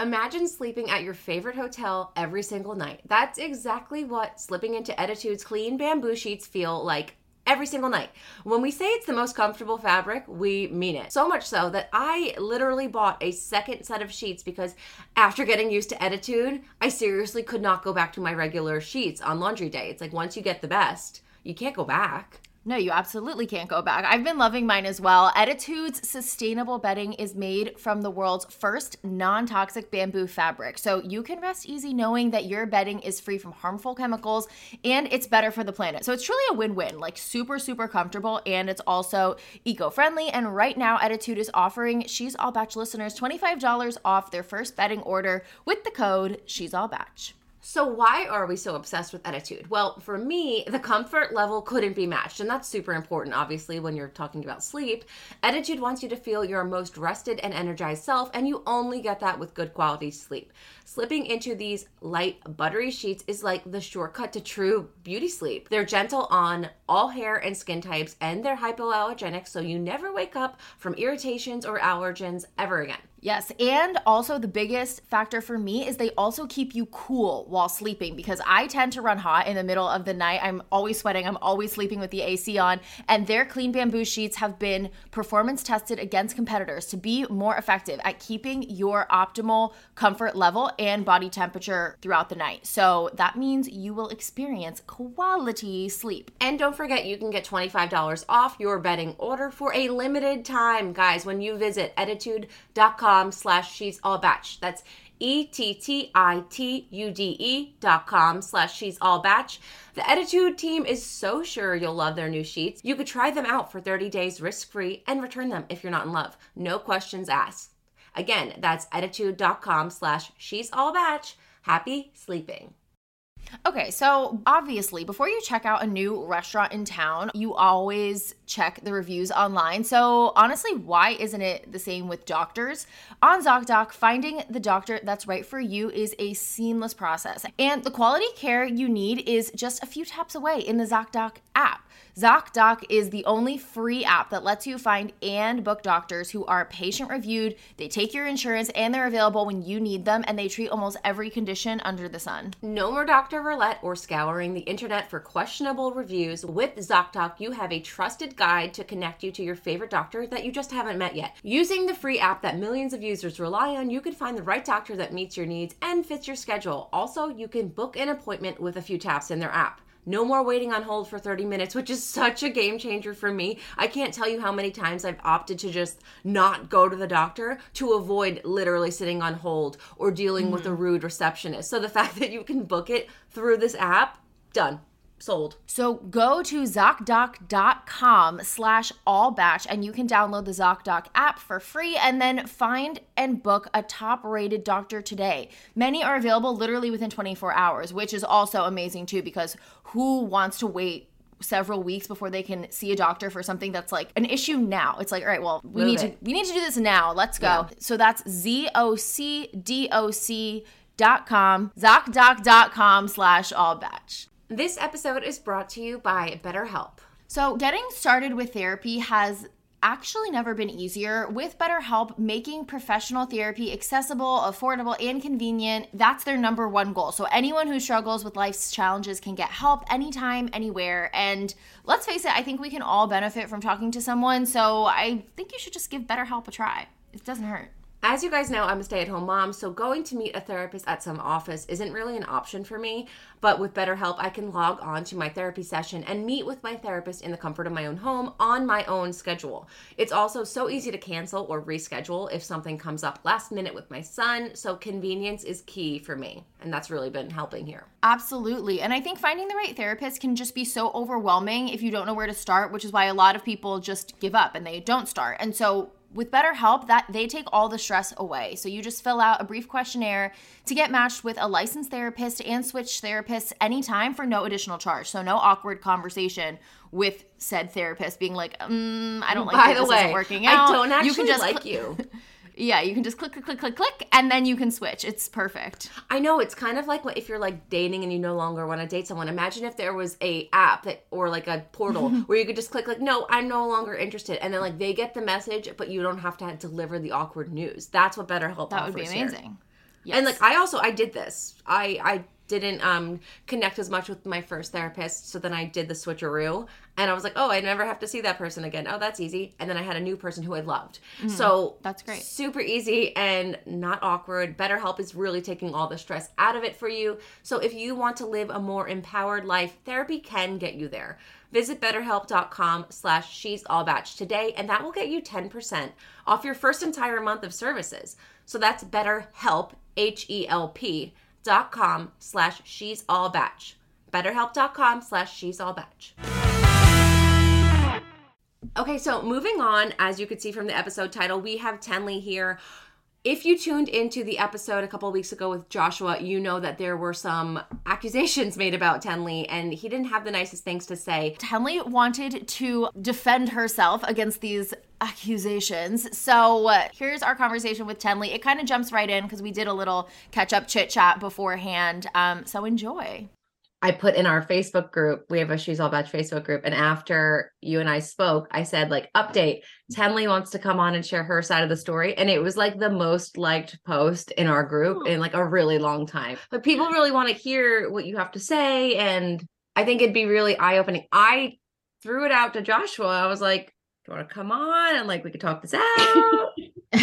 Imagine sleeping at your favorite hotel every single night. That's exactly what slipping into Ettitude's clean bamboo sheets feel like every single night. When we say it's the most comfortable fabric, we mean it. So much so that I literally bought a second set of sheets because after getting used to Ettitude, I seriously could not go back to my regular sheets on laundry day. It's like once you get the best, you can't go back. No, you absolutely can't go back. I've been loving mine as well. Ettitude's sustainable bedding is made from the world's first non toxic bamboo fabric. So you can rest easy knowing that your bedding is free from harmful chemicals and it's better for the planet. So it's truly a win win, like super, super comfortable and it's also eco friendly. And right now, Ettitude is offering She's All Bach listeners $25 off their first bedding order with the code She's All Bach. So why are we so obsessed with Ettitude? Well, for me, the comfort level couldn't be matched, and that's super important obviously when you're talking about sleep. Ettitude wants you to feel your most rested and energized self, and you only get that with good quality sleep. Slipping into these light buttery sheets is like the shortcut to true beauty sleep. They're gentle on all hair and skin types, and they're hypoallergenic, so you never wake up from irritations or allergens ever again. Yes, and also the biggest factor for me is they also keep you cool while sleeping because I tend to run hot in the middle of the night. I'm always sweating, I'm always sleeping with the AC on, and their clean bamboo sheets have been performance tested against competitors to be more effective at keeping your optimal comfort level and body temperature throughout the night. So that means you will experience quality sleep. And don't forget, you can get $25 off your bedding order for a limited time, guys, when you visit ettitude.com slash she's all bach. That's E-T-T-I-T-U-D-E dot com slash she's all bach. The Ettitude team is so sure you'll love their new sheets. You could try them out for 30 days risk-free and return them if you're not in love. No questions asked. Again, that's ettitude.com slash she's all bach. Happy sleeping. Okay, so obviously, before you check out a new restaurant in town, you always check the reviews online. So, honestly, why isn't it the same with doctors? On ZocDoc, finding the doctor that's right for you is a seamless process. And the quality care you need is just a few taps away in the ZocDoc app. ZocDoc is the only free app that lets you find and book doctors who are patient reviewed, they take your insurance, and they're available when you need them, and they treat almost every condition under the sun. No more Dr. Roulette or scouring the internet for questionable reviews. With ZocDoc, you have a trusted guide to connect you to your favorite doctor that you just haven't met yet. Using the free app that millions of users rely on, you can find the right doctor that meets your needs and fits your schedule. Also, you can book an appointment with a few taps in their app. No more waiting on hold for 30 minutes, which is such a game changer for me. I can't tell you how many times I've opted to just not go to the doctor to avoid literally sitting on hold or dealing with hmm. a rude receptionist. So the fact that you can book it through this app, done. Sold. So go to ZocDoc.com slash all bach and you can download the ZocDoc app for free and then find and book a top rated doctor today. Many are available literally within 24 hours, which is also amazing too because who wants to wait several weeks before they can see a doctor for something that's like an issue now. It's like, all right, well, we Move need to we need to do this now. Let's go. So that's Z O C D O C dot com, ZocDoc.com slash all bach. This episode is brought to you by BetterHelp. So, getting started with therapy has actually never been easier. With BetterHelp, making professional therapy accessible, affordable, and convenient, that's their number one goal. So, anyone who struggles with life's challenges can get help anytime, anywhere. And let's face it, I think we can all benefit from talking to someone. So, I think you should just give BetterHelp a try. it doesn't hurt. As you guys know, I'm a stay at home mom, so going to meet a therapist at some office isn't really an option for me. But with BetterHelp, I can log on to my therapy session and meet with my therapist in the comfort of my own home on my own schedule. It's also so easy to cancel or reschedule if something comes up last minute with my son, so convenience is key for me. And that's really been helping here. Absolutely. And I think finding the right therapist can just be so overwhelming if you don't know where to start, which is why a lot of people just give up and they don't start. And so with BetterHelp, that they take all the stress away. So you just fill out a brief questionnaire to get matched with a licensed therapist and switch therapists anytime for no additional charge. So no awkward conversation with said therapist being like, mm, I don't like By the this way, isn't working out. I don't actually you can just like you. yeah, you can just click, click, click, click, click, and then you can switch. It's perfect. I know it's kind of like what- if you're like dating and you no longer want to date someone. Imagine if there was a app that or like a portal where you could just click like, no, I'm no longer interested, and then like they get the message, but you don't have to deliver the awkward news. That's what BetterHelp That would be amazing. And like I also I did this. I I didn't um connect as much with my first therapist, so then I did the switcheroo, and I was like, oh, I never have to see that person again. Oh, that's easy. And then I had a new person who I loved. So Mm-hmm. That's great. Super easy and not awkward. BetterHelp is really taking all the stress out of it for you. So if you want to live a more empowered life, therapy can get you there. Visit betterhelp.com slash she's all bach today, and that will get you 10% off your first entire month of services. So that's betterhelp, H-E-L-P dot com slash she's all bach. Betterhelp.com slash she's all bach. Okay, so moving on, as you could see from the episode title, we have Tenley here. If you tuned into the episode a couple weeks ago with Joshua, you know that there were some accusations made about Tenley, and he didn't have the nicest things to say. Tenley wanted to defend herself against these accusations. So uh, here's our conversation with Tenley. It kind of jumps right in because we did a little catch up chit chat beforehand. Um, so enjoy. I put in our Facebook group, we have a She's All Bach Facebook group, and after you and I spoke, I said, like, update, Tenley wants to come on and share her side of the story. And it was like the most liked post in our group hmm. in like a really long time. But people really want to hear what you have to say. And I think it'd be really eye opening. I threw it out to Joshua. I was like, do you want to come on? And like, we could talk this out.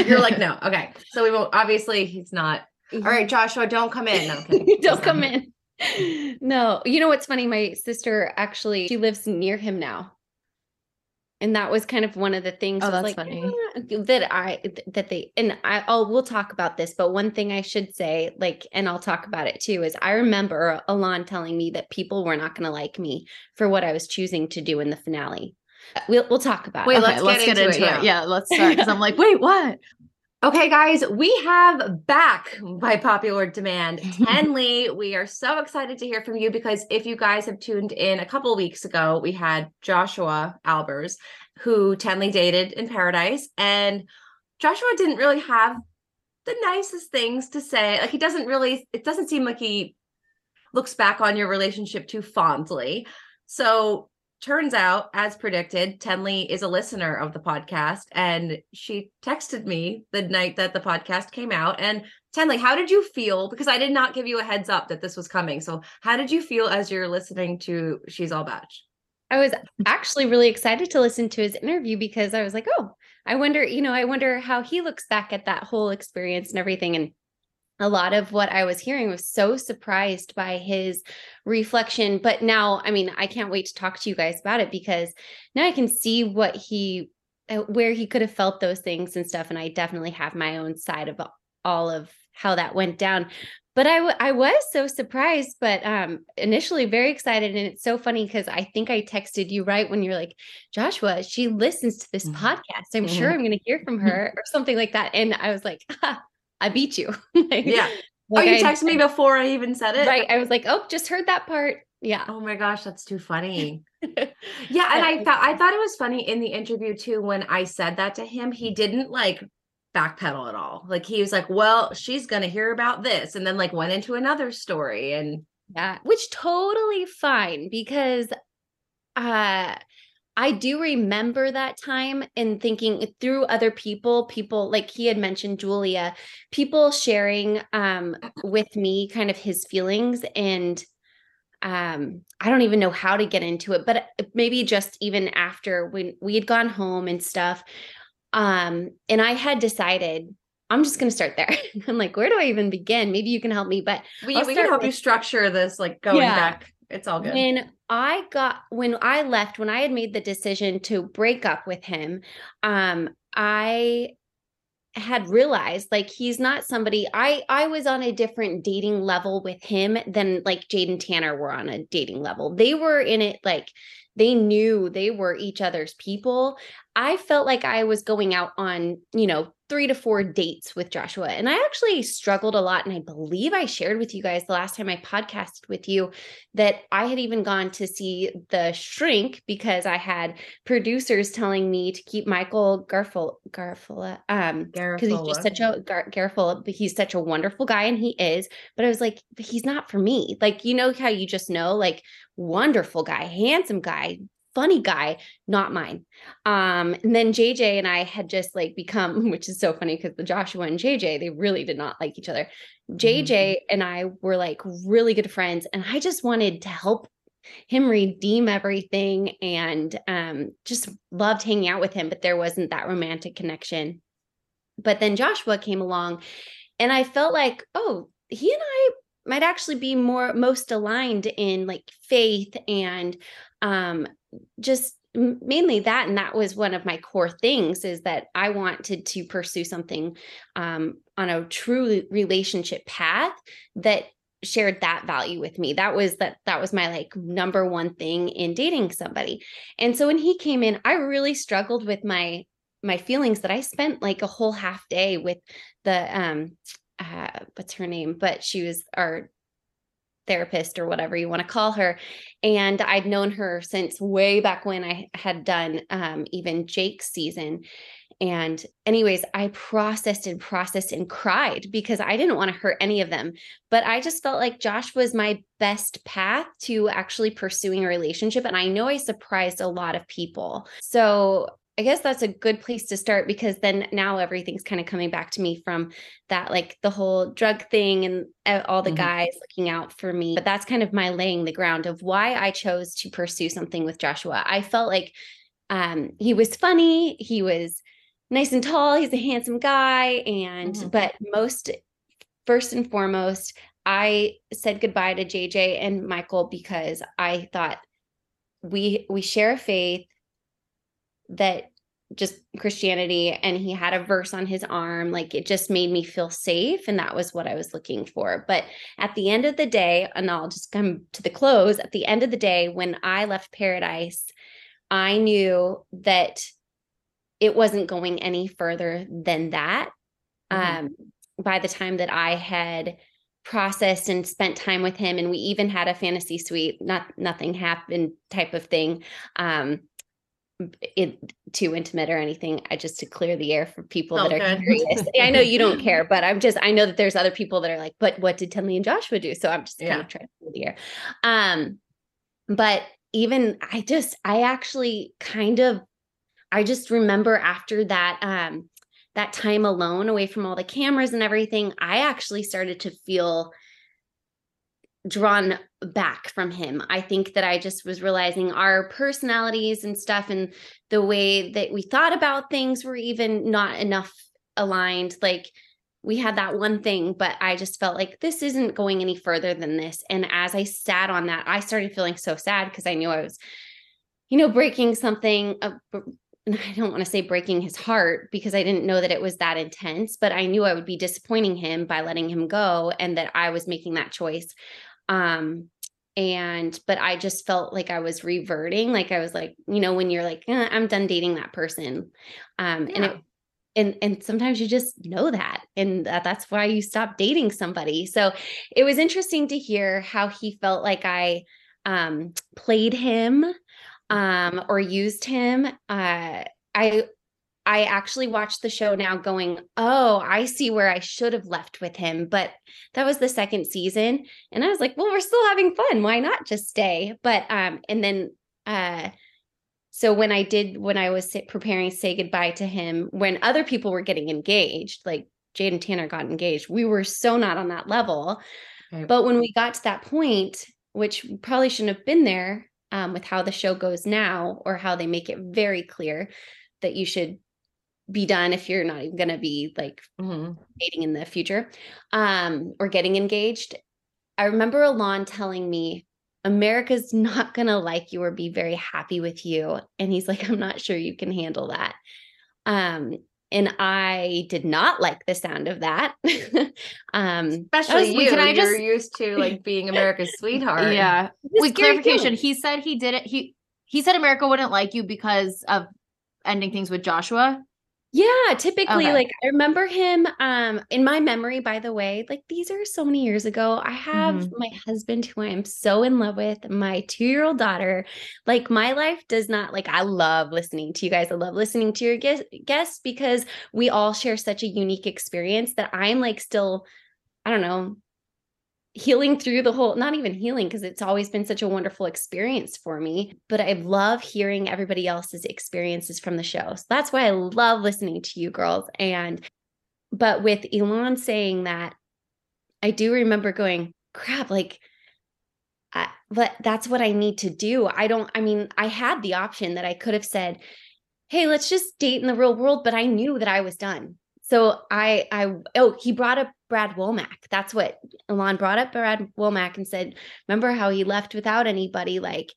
You're like, no. Okay. So we won't, obviously, he's not. Mm-hmm. All right, Joshua, don't come in. No, I'm kidding. He's don't come in. No, you know what's funny? My sister actually she lives near him now, and that was kind of one of the things. Oh, that's like, funny. "Ah," that I that they and I. Oh, we'll talk about this, but one thing I should say, like, and I'll talk about it too, is I remember Elan telling me that people were not going to like me for what I was choosing to do in the finale. We'll we'll talk about. Wait, it. let's get into it, Yeah, let's start because I'm like, wait, what? Okay, guys, we have back by popular demand Tenley. we are so excited to hear from you because if you guys have tuned in a couple weeks ago, we had Joshua Albers, who Tenley dated in Paradise, and Joshua didn't really have the nicest things to say. Like he doesn't really. It doesn't seem like he looks back on your relationship too fondly. So turns out, as predicted, Tenley is a listener of the podcast, and she texted me the night that the podcast came out. And Tenley, how did you feel? Because I did not give you a heads up that this was coming. So, how did you feel as you're listening to She's All Bach? I was actually really excited to listen to his interview because I was like, oh, I wonder, you know, I wonder how he looks back at that whole experience and everything. And a lot of what I was hearing was so surprised by his reflection. But now, I mean, I can't wait to talk to you guys about it because now I can see what he, uh, where he could have felt those things and stuff. And I definitely have my own side of all of how that went down but I, w- I was so surprised but um initially very excited and it's so funny because i think i texted you right when you're like joshua she listens to this Mhm. podcast i'm Mhm. sure i'm going to hear from her or something like that and i was like ha, i beat you Like- Yeah. like oh, you I- texted me before I even said it? right i was like oh just heard that part yeah Oh my gosh, that's too funny. Yeah, and I thought I thought it was funny in the interview too when I said that to him. He didn't like backpedal at all. Like he was like, "Well, she's gonna hear about this," and then like went into another story. And Yeah, which totally fine because uh I do remember that time and thinking through other people, people like he had mentioned Julia, people sharing um with me kind of his feelings and um I don't even know how to get into it, but maybe just even after when we had gone home and stuff, Um, and I had decided I'm just going to start there. I'm like, where do I even begin? Maybe you can help me. But We, we can help you structure this, like going Yeah. back. It's all good. when I got when I left, when I had made the decision to break up with him, um, I had realized like he's not somebody I I was on a different dating level with him than like Jade and Tanner were on a dating level. They were in it like they knew they were each other's people. I felt like I was going out on, you know, three to four dates with Joshua. And I actually struggled a lot. And I believe I shared with you guys the last time I podcasted with you that I had even gone to see the shrink because I had producers telling me to keep Michael Garful Garofola um because he's just such a Gar- Garofola, but he's such a wonderful guy and he is. But I was like, but he's not for me. Like, you know how you just know, like, wonderful guy, handsome guy, funny guy, not mine. Um, and then JJ and I had just like become, which is so funny because the Joshua and JJ, they really did not like each other. JJ and I were like really good friends, and I just wanted to help him redeem everything and um just loved hanging out with him, but there wasn't that romantic connection. But then Joshua came along, and I felt like, oh, he and I might actually be more most aligned in like faith and um just mainly that and that was one of my core things is that i wanted to pursue something um on a true relationship path that shared that value with me. That was that that was my like number one thing in dating somebody. And so when he came in i really struggled with my my feelings that i spent like a whole half day with the um uh what's her name? But she was our therapist or whatever you want to call her and i'd known her since way back when i had done um even jake's season and anyways i processed and processed and cried because i didn't want to hurt any of them but i just felt like josh was my best path to actually pursuing a relationship and i know i surprised a lot of people. So I guess that's a good place to start because then now everything's kind of coming back to me from that, like the whole drug thing and uh, all the Mhm. guys looking out for me. But that's kind of my laying the ground of why I chose to pursue something with Joshua. I felt like um, he was funny, he was nice and tall, he's a handsome guy. And, Mhm. but most, first and foremost, I said goodbye to JJ and Michael because I thought we we share a faith that just Christianity and he had a verse on his arm like it just made me feel safe and that was what I was looking for. But at the end of the day and I'll just come to the close at the end of the day when I left paradise I knew that it wasn't going any further than that. Mhm. um by the time that I had processed and spent time with him and we even had a fantasy suite not nothing happened type of thing. Um it too intimate or anything i just to clear the air for people that are curious. I know you don't care but i'm just i know that there's other people that are like but what did Tenley and joshua do? So i'm just kind Yeah. of trying to clear the air. Um but even i just i actually kind of i just remember after that um that time alone away from all the cameras and everything i actually started to feel drawn back from him. I think that I just was realizing our personalities and stuff and the way that we thought about things were even not enough aligned. Like we had that one thing, but I just felt like this isn't going any further than this. And as I sat on that, I started feeling so sad because I knew I was, you know, breaking something. And I don't want to say breaking his heart because I didn't know that it was that intense, but I knew I would be disappointing him by letting him go and that I was making that choice um and but i just felt like i was reverting like i was like you know when you're like eh, i'm done dating that person. Um and it and and sometimes you just know that and that, that's why you stop dating somebody. So it was interesting to hear how he felt like i um played him um or used him. Uh i I actually watched the show now going, oh, I see where I should have left with him. But that was the second season. And I was like, well, we're still having fun. Why not just stay? But, um, and then, uh, so when I did, when I was preparing to say goodbye to him, when other people were getting engaged, like Jade and Tanner got engaged, we were so not on that level. Right. But when we got to that point, which probably shouldn't have been there um, with how the show goes now, or how they make it very clear that you should be done if you're not even going to be like Mhm. dating in the future um or getting engaged i remember elan telling me america's not going to like you or be very happy with you and he's like i'm not sure you can handle that um and i did not like the sound of that um Especially was- you. can I you're just- used to like being America's sweetheart. Yeah. was With clarification, too. he said he did it. He he said America wouldn't like you because of ending things with Joshua. Yeah, typically Okay. like I remember him um in my memory by the way, like these are so many years ago. I have Mhm. my husband who I am so in love with, my 2-year-old daughter. Like my life does not like I love listening to you guys. I love listening to your guest, guests because we all share such a unique experience that I'm like still I don't know healing through the whole not even healing because it's always been such a wonderful experience for me but i love hearing everybody else's experiences from the show. So that's why i love listening to you girls. And but with elan saying that i do remember going crap like I, but that's what i need to do. I don't i mean i had the option that i could have said hey let's just date in the real world but i knew that i was done. So I I oh he brought up Brad Womack. That's what Elan brought up Brad Womack and said, remember how he left without anybody? Like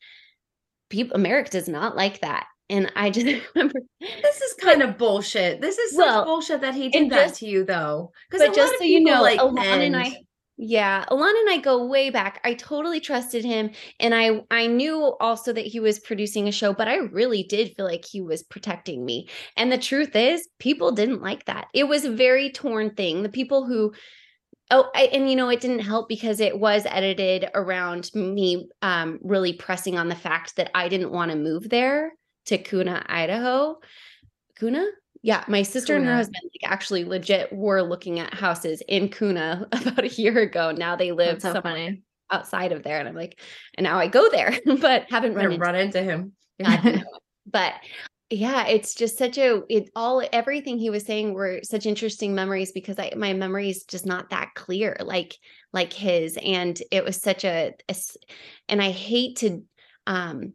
people America does not like that. And I just remember This is kind of bullshit. This is such Well, bullshit that he did that just- to you, though. Because just so you know, like Elan and. I yeah, Elan and I go way back. I totally trusted him and I I knew also that he was producing a show, but I really did feel like he was protecting me. And the truth is, people didn't like that. It was a very torn thing. The people who Oh, I, and you know, it didn't help because it was edited around me um, really pressing on the fact that I didn't want to move there to Kuna, Idaho. Kuna? Yeah, my sister and her husband like actually legit were looking at houses in Kuna about a year ago. Now they live so somewhere funny. outside of there, and I'm like, and now I go there, but haven't run into run into him. God, but yeah, it's just such a it all everything he was saying were such interesting memories because I my memory is just not that clear like like his and it was such a and I hate to um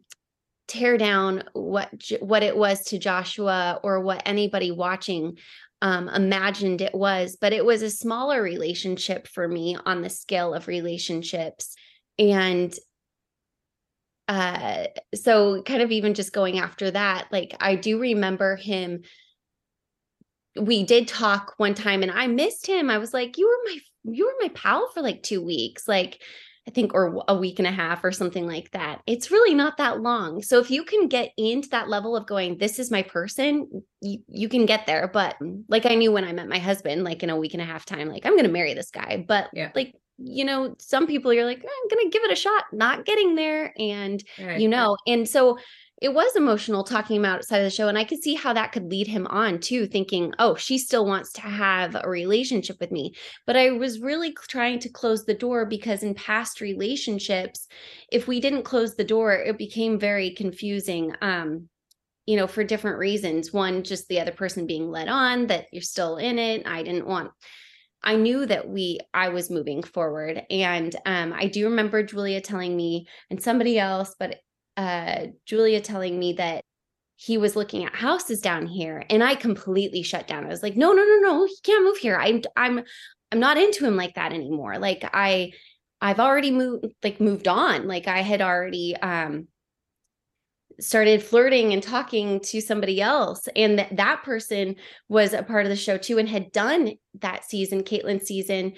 tear down what what it was to Joshua or what anybody watching um imagined it was but it was a smaller relationship for me on the scale of relationships. And uh so kind of even just going after that like i do remember him. We did talk one time and i missed him. I was like you were my you were my pal for like two weeks. Like i think or a week and a half or something like that it's really not that long so if you can get into that level of going this is my person you, you can get there but mm, like i knew when i met my husband like in a week and a half time like i'm gonna marry this guy but Yeah. like you know some people you're like i'm gonna give it a shot not getting there and Right. you know and so it was emotional talking about outside of the show and i could see how that could lead him on too thinking oh she still wants to have a relationship with me. But i was really trying to close the door because in past relationships if we didn't close the door it became very confusing um you know for different reasons. One just the other person being led on that you're still in it i didn't want I knew that we I was moving forward. And um I do remember Julia telling me and somebody else but uh Julia telling me that he was looking at houses down here and I completely shut down. I was like no no no no he can't move here. I'm I'm I'm not into him like that anymore. Like I I've already moved like moved on. Like I had already um started flirting and talking to somebody else and that that person was a part of the show too and had done that season Kaitlyn's season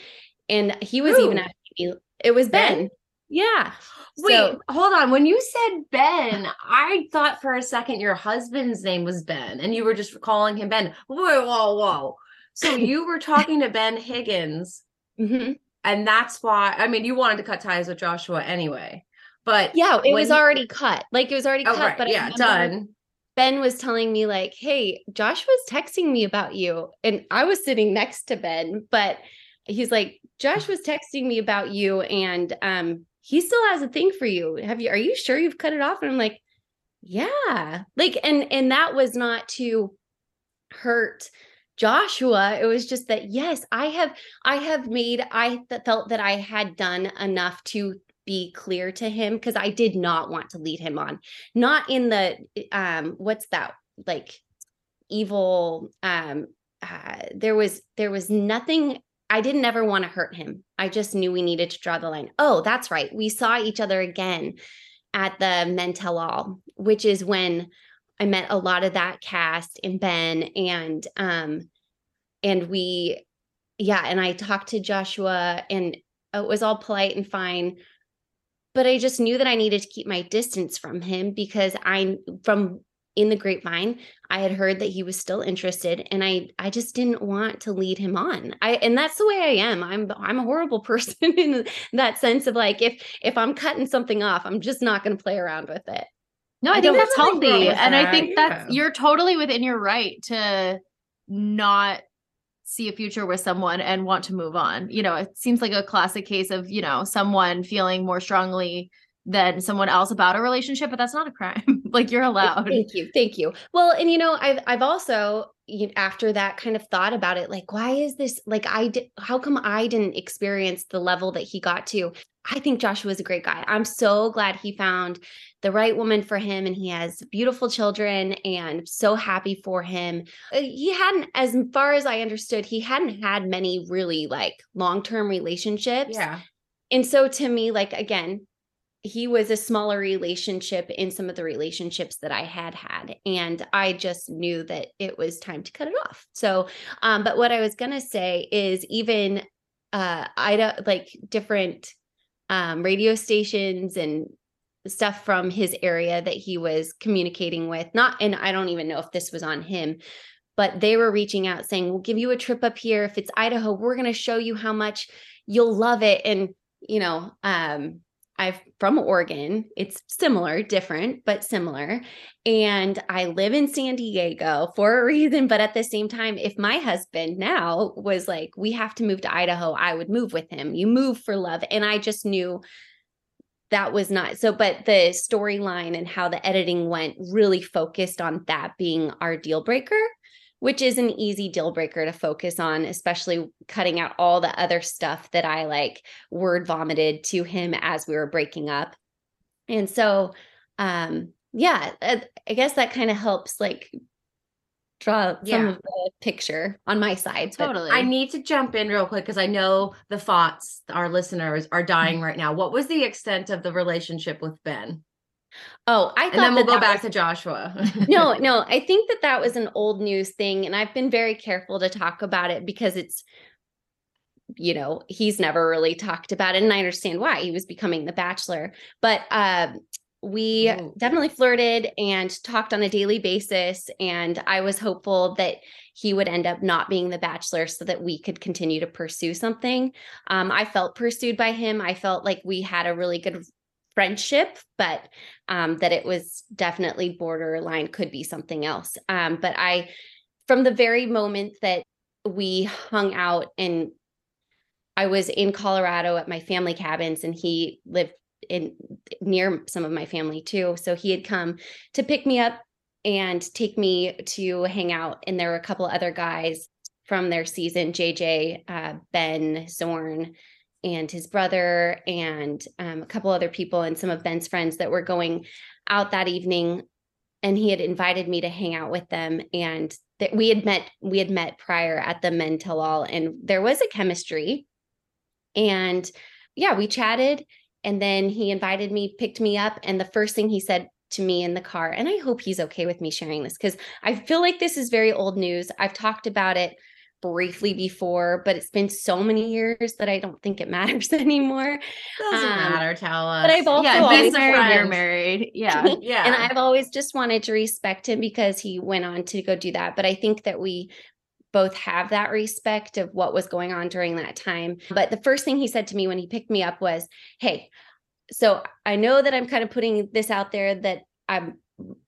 and he was even asking me it was Ben, Ben? Yeah Wait, So- hold on. When you said Ben, I thought for a second your husband's name was Ben and you were just calling him Ben. Whoa, whoa, whoa. So you were talking to Ben Higgins, Mhm. and that's why, I mean, you wanted to cut ties with Joshua anyway. But yeah it was you- already cut like it was already Oh, cut right. but yeah, done. Ben was telling me like hey Joshua's texting me about you and I was sitting next to Ben but he's like Josh was texting me about you and um he still has a thing for you. Have you are you sure you've cut it off? And I'm like yeah. Like and and that was not to hurt Joshua. It was just that yes I have I have made I th- felt that I had done enough to be clear to him because I did not want to lead him on. Not in the um what's that like evil um uh, there was there was nothing I didn't ever want to hurt him. I just knew we needed to draw the line. Oh, that's right. We saw each other again at the Men Tell All, which is when I met a lot of that cast and Ben and um and we yeah, and I talked to Joshua and it was all polite and fine. But I just knew that I needed to keep my distance from him because I from in the grapevine i had heard that he was still interested and i i just didn't want to lead him on. I and that's the way i am. I'm i'm a horrible person in that sense of like if if i'm cutting something off i'm just not going to play around with it. No i, I think that's healthy and i that, think that's yeah. you're totally within your right to not see a future with someone and want to move on. You know it seems like a classic case of you know someone feeling more strongly than someone else about a relationship but that's not a crime like you're allowed Thank you. Thank you. Well, and you know, I've I've also you know, after that kind of thought about it, like, why is this like I did how come I didn't experience the level that he got to? I think Joshua is a great guy. I'm so glad he found the right woman for him and he has beautiful children and so happy for him. Uh, He hadn't, as far as I understood, he hadn't had many really like long-term relationships. Yeah. And so to me, like again, he was a smaller relationship in some of the relationships that I had had. And I just knew that it was time to cut it off. So, um, but what I was going to say is even, uh, Ida, like different, um, radio stations and stuff from his area that he was communicating with, not, and I don't even know if this was on him, but they were reaching out saying, we'll give you a trip up here. If it's Idaho, we're going to show you how much you'll love it. And, you know, um, I've from Oregon. It's similar, different, but similar. And I live in San Diego for a reason. But at the same time, if my husband now was like, we have to move to Idaho, I would move with him. You move for love. And I just knew that was not so, but the storyline and how the editing went really focused on that being our deal breaker which is an easy deal breaker to focus on, especially cutting out all the other stuff that I like word vomited to him as we were breaking up. And so, um, yeah, I guess that kind of helps like draw some Yeah. of the picture on my side. totally I need to jump in real quick because I know the thoughts, our listeners are dying right now. What was the extent of the relationship with Ben? Oh, I thought And then we'll that go that back was- to Joshua. no, no, I think that that was an old news thing. And I've been very careful to talk about it because it's, you know, he's never really talked about it. And I understand why he was becoming the bachelor. But um, we Ooh. definitely flirted and talked on a daily basis. And I was hopeful that he would end up not being the bachelor so that we could continue to pursue something. Um, I felt pursued by him. I felt like we had a really good friendship, but um, that it was definitely borderline, could be something else. Um, but I, from the very moment that we hung out and I was in Colorado at my family cabins and he lived in near some of my family too. So he had come to pick me up and take me to hang out. And there were a couple other guys from their season, JJ, uh, Ben, Zorn, and his brother, and um, a couple other people, and some of Ben's friends that were going out that evening. And he had invited me to hang out with them. And that we had met, we had met prior at the Men Tell All, and there was a chemistry. And yeah, we chatted. And then he invited me, picked me up. And the first thing he said to me in the car, and I hope he's okay with me sharing this because I feel like this is very old news. I've talked about it briefly before, but it's been so many years that I don't think it matters anymore. Doesn't Um, matter, tell us. but I've also yeah always married married yeah Yeah. And I've always just wanted to respect him because he went on to go do that. But I think that we both have that respect of what was going on during that time. But the first thing he said to me when he picked me up was, Hey, so I know that I'm kind of putting this out there that I'm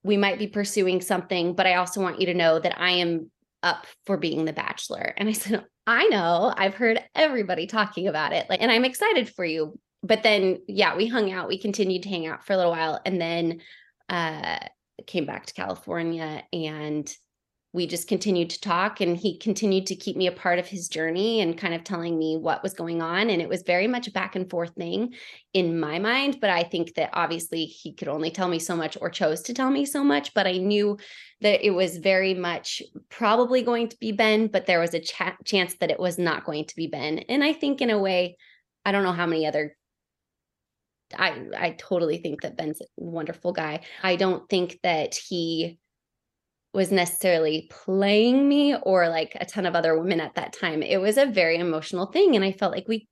we might be pursuing something, but I also want you to know that I am up for being the bachelor. And I said, I know, I've heard everybody talking about it. Like, and I'm excited for you. But then, yeah, we hung out. We continued to hang out for a little while and then uh came back to California and we just continued to talk and he continued to keep me a part of his journey and kind of telling me what was going on and it was very much a back and forth thing in my mind but i think that obviously he could only tell me so much or chose to tell me so much but i knew that it was very much probably going to be ben but there was a ch- chance that it was not going to be ben and i think in a way i don't know how many other I I totally think that Ben's a wonderful guy. I don't think that he was necessarily playing me or like a ton of other women at that time. It was a very emotional thing and I felt like we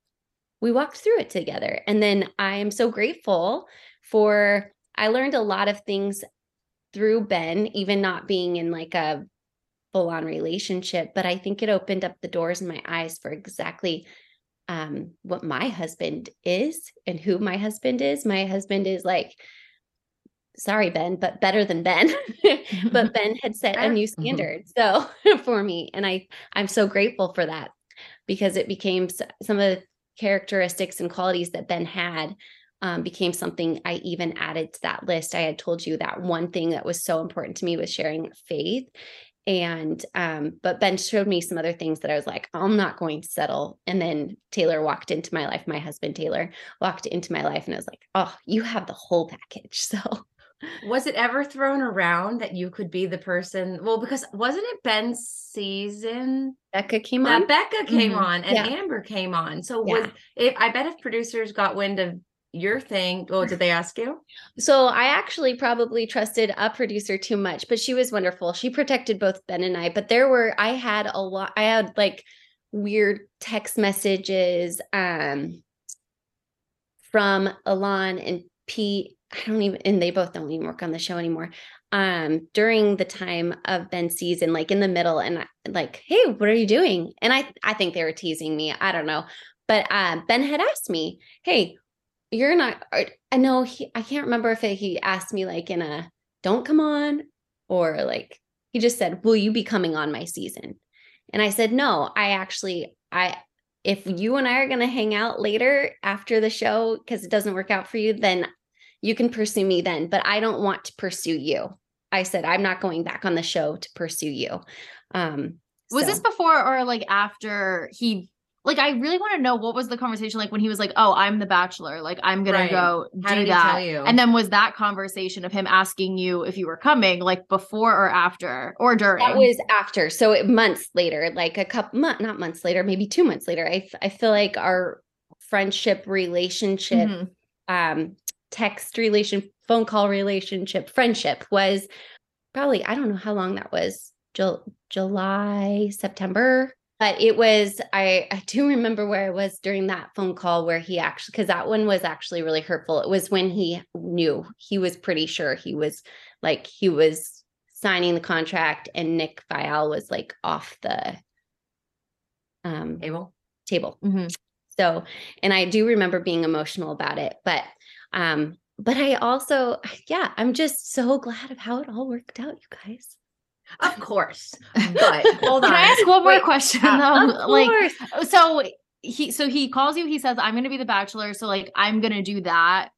we walked through it together. And then I am so grateful for I learned a lot of things through Ben even not being in like a full on relationship, but I think it opened up the doors in my eyes for exactly um what my husband is and who my husband is. My husband is like sorry ben but better than ben but ben had set a new Mm-hmm. standard so for me and i i'm so grateful for that because it became some of the characteristics and qualities that ben had um, became something i even added to that list i had told you that one thing that was so important to me was sharing faith and um but ben showed me some other things that i was like i'm not going to settle and then taylor walked into my life my husband taylor walked into my life and i was like oh you have the whole package so Was it ever thrown around that you could be the person? Well, because wasn't it Ben's season becca came on Becca came Mhm. on and Yeah. Amber came on? So Yeah. was if I bet if producers got wind of your thing, oh, did they ask you? So I actually probably trusted a producer too much, but she was wonderful. She protected both Ben and I, but there were I had a lot I had like weird text messages um from Elan and Pete. I don't even and they both don't even work on the show anymore. Um during the time of Ben's season, like in the middle, and I- like, hey, what are you doing? And I I think they were teasing me. I don't know. But uh, Ben had asked me, hey, you're not i know he i can't remember if it, he asked me like in a don't come on or like he just said will you be coming on my season and i said no i actually i if you and i are going to hang out later after the show because it doesn't work out for you then you can pursue me then but i don't want to pursue you i said i'm not going back on the show to pursue you um Was so- this before or like after he like I really want to know what was the conversation like when he was like, "Oh, I'm the bachelor. Like I'm Right. to go How do did he that." tell you? And then was that conversation of him asking you if you were coming like before or after or during? That was after. So it, months later, like a couple month, not months later, maybe two months later. I I feel like our friendship relationship, Mhm. um, text relation, phone call relationship, friendship was probably, I don't know how long that was, Jul- July, September. But it was, I, I do remember where I was during that phone call where he actually, because that one was actually really hurtful. It was when he knew he was pretty sure he was like, he was signing the contract and Nick Viall was like off the um Abel. table. Mhm. So, and I do remember being emotional about it, but um but I also yeah, I'm just so glad of how it all worked out, you guys. Of course. But hold on. Can. I ask one more Wait, question uh, though? Of like course. so he so he calls you he says i'm gonna be the bachelor so like i'm gonna do that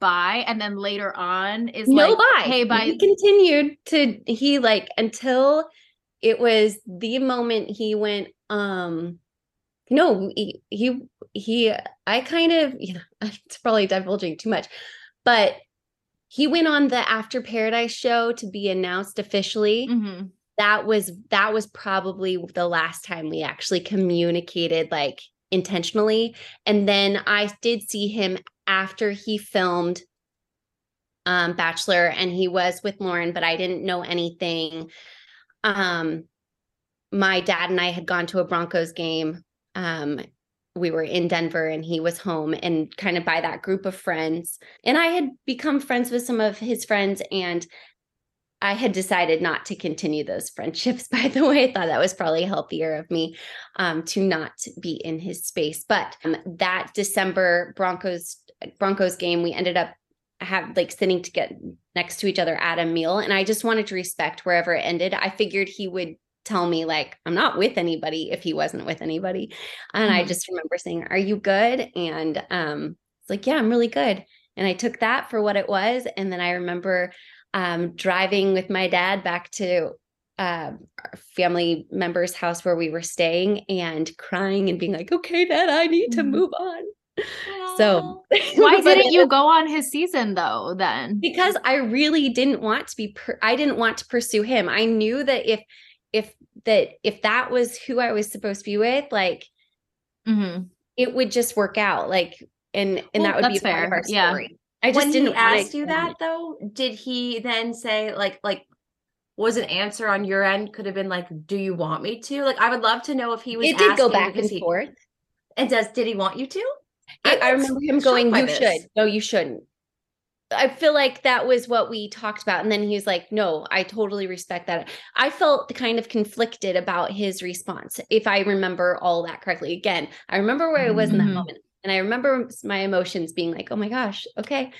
bye and then later on is no like bye. hey bye He continued to he like until it was the moment he went um no he he, he I kind of you know it's probably divulging too much but he went on the After Paradise show to be announced officially. Mhm. that was that was probably the last time we actually communicated like intentionally. And then i did see him after he filmed um bachelor and he was with lauren but i didn't know anything. Um my dad and i had gone to a broncos game um we were in denver and he was home and kind of by that group of friends and i had become friends with some of his friends and I had decided not to continue those friendships, by the way. I thought that was probably healthier of me um, to not be in his space. But um, that December Broncos Broncos game, we ended up have like sitting to get next to each other at a meal. And I just wanted to respect wherever it ended. I figured he would tell me like I'm not with anybody if he wasn't with anybody. And I Mhm. just remember saying, Are you good? And um it's like, Yeah, I'm really good. And I took that for what it was. And then I remember um, driving with my dad back to uh, our family member's house where we were staying and crying and being like, okay, dad I need to Mhm. move on. So Why didn't you go on his season though? Then because I really didn't want to be per- I didn't want to pursue him. I knew that if if that if that was who I was supposed to be with, like Mhm. it would just work out. Like and and Well, that would be part of fair. our Yeah. I just when didn't want you that though, did he then say like like was an answer on your end could have been like, "Do you want me to?" Like, I would love to know if he was. It did go back and he- forth. And does did he want you to? I, I remember him going, "You this. should. No, you shouldn't." I feel like that was what we talked about, and then he was like, "No, I totally respect that." I felt kind of conflicted about his response, if I remember all that correctly. Again, I remember where I was in that Mhm. moment, and I remember my emotions being like, "Oh my gosh, okay,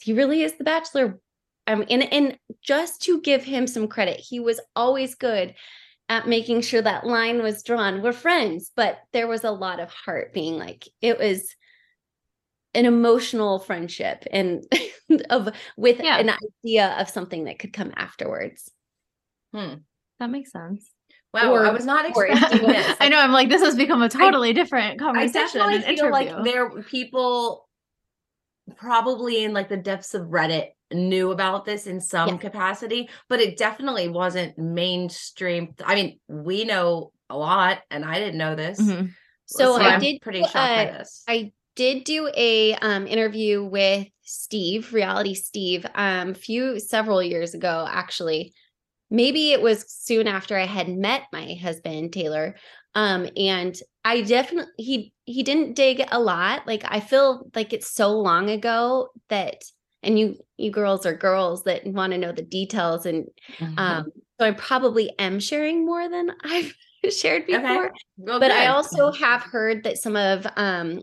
he really is the Bachelor." Um, and and just to give him some credit, he was always good at making sure that line was drawn. We're friends, but there was a lot of heart being like it was an emotional friendship and of with Yeah. an idea of something that could come afterwards. that makes sense. Wow, I was not expecting this. I know. I'm like, this has become a totally different conversation. I definitely and feel interview. like there people probably in like the depths of Reddit knew about this in some Yeah. capacity, but it definitely wasn't mainstream. I mean, we know a lot, and I didn't know this. Mhm. So, I I'm did pretty do, shocked by uh, this. I did do a um interview with Steve, reality Steve, um few several years ago actually. Maybe it was soon after I had met my husband Taylor. Um and I definitely he he didn't dig a lot. Like I feel like it's so long ago that and you you girls are girls that want to know the details and Mm-hmm. um so I probably am sharing more than I've shared before Okay. Well, but I also have heard that some of um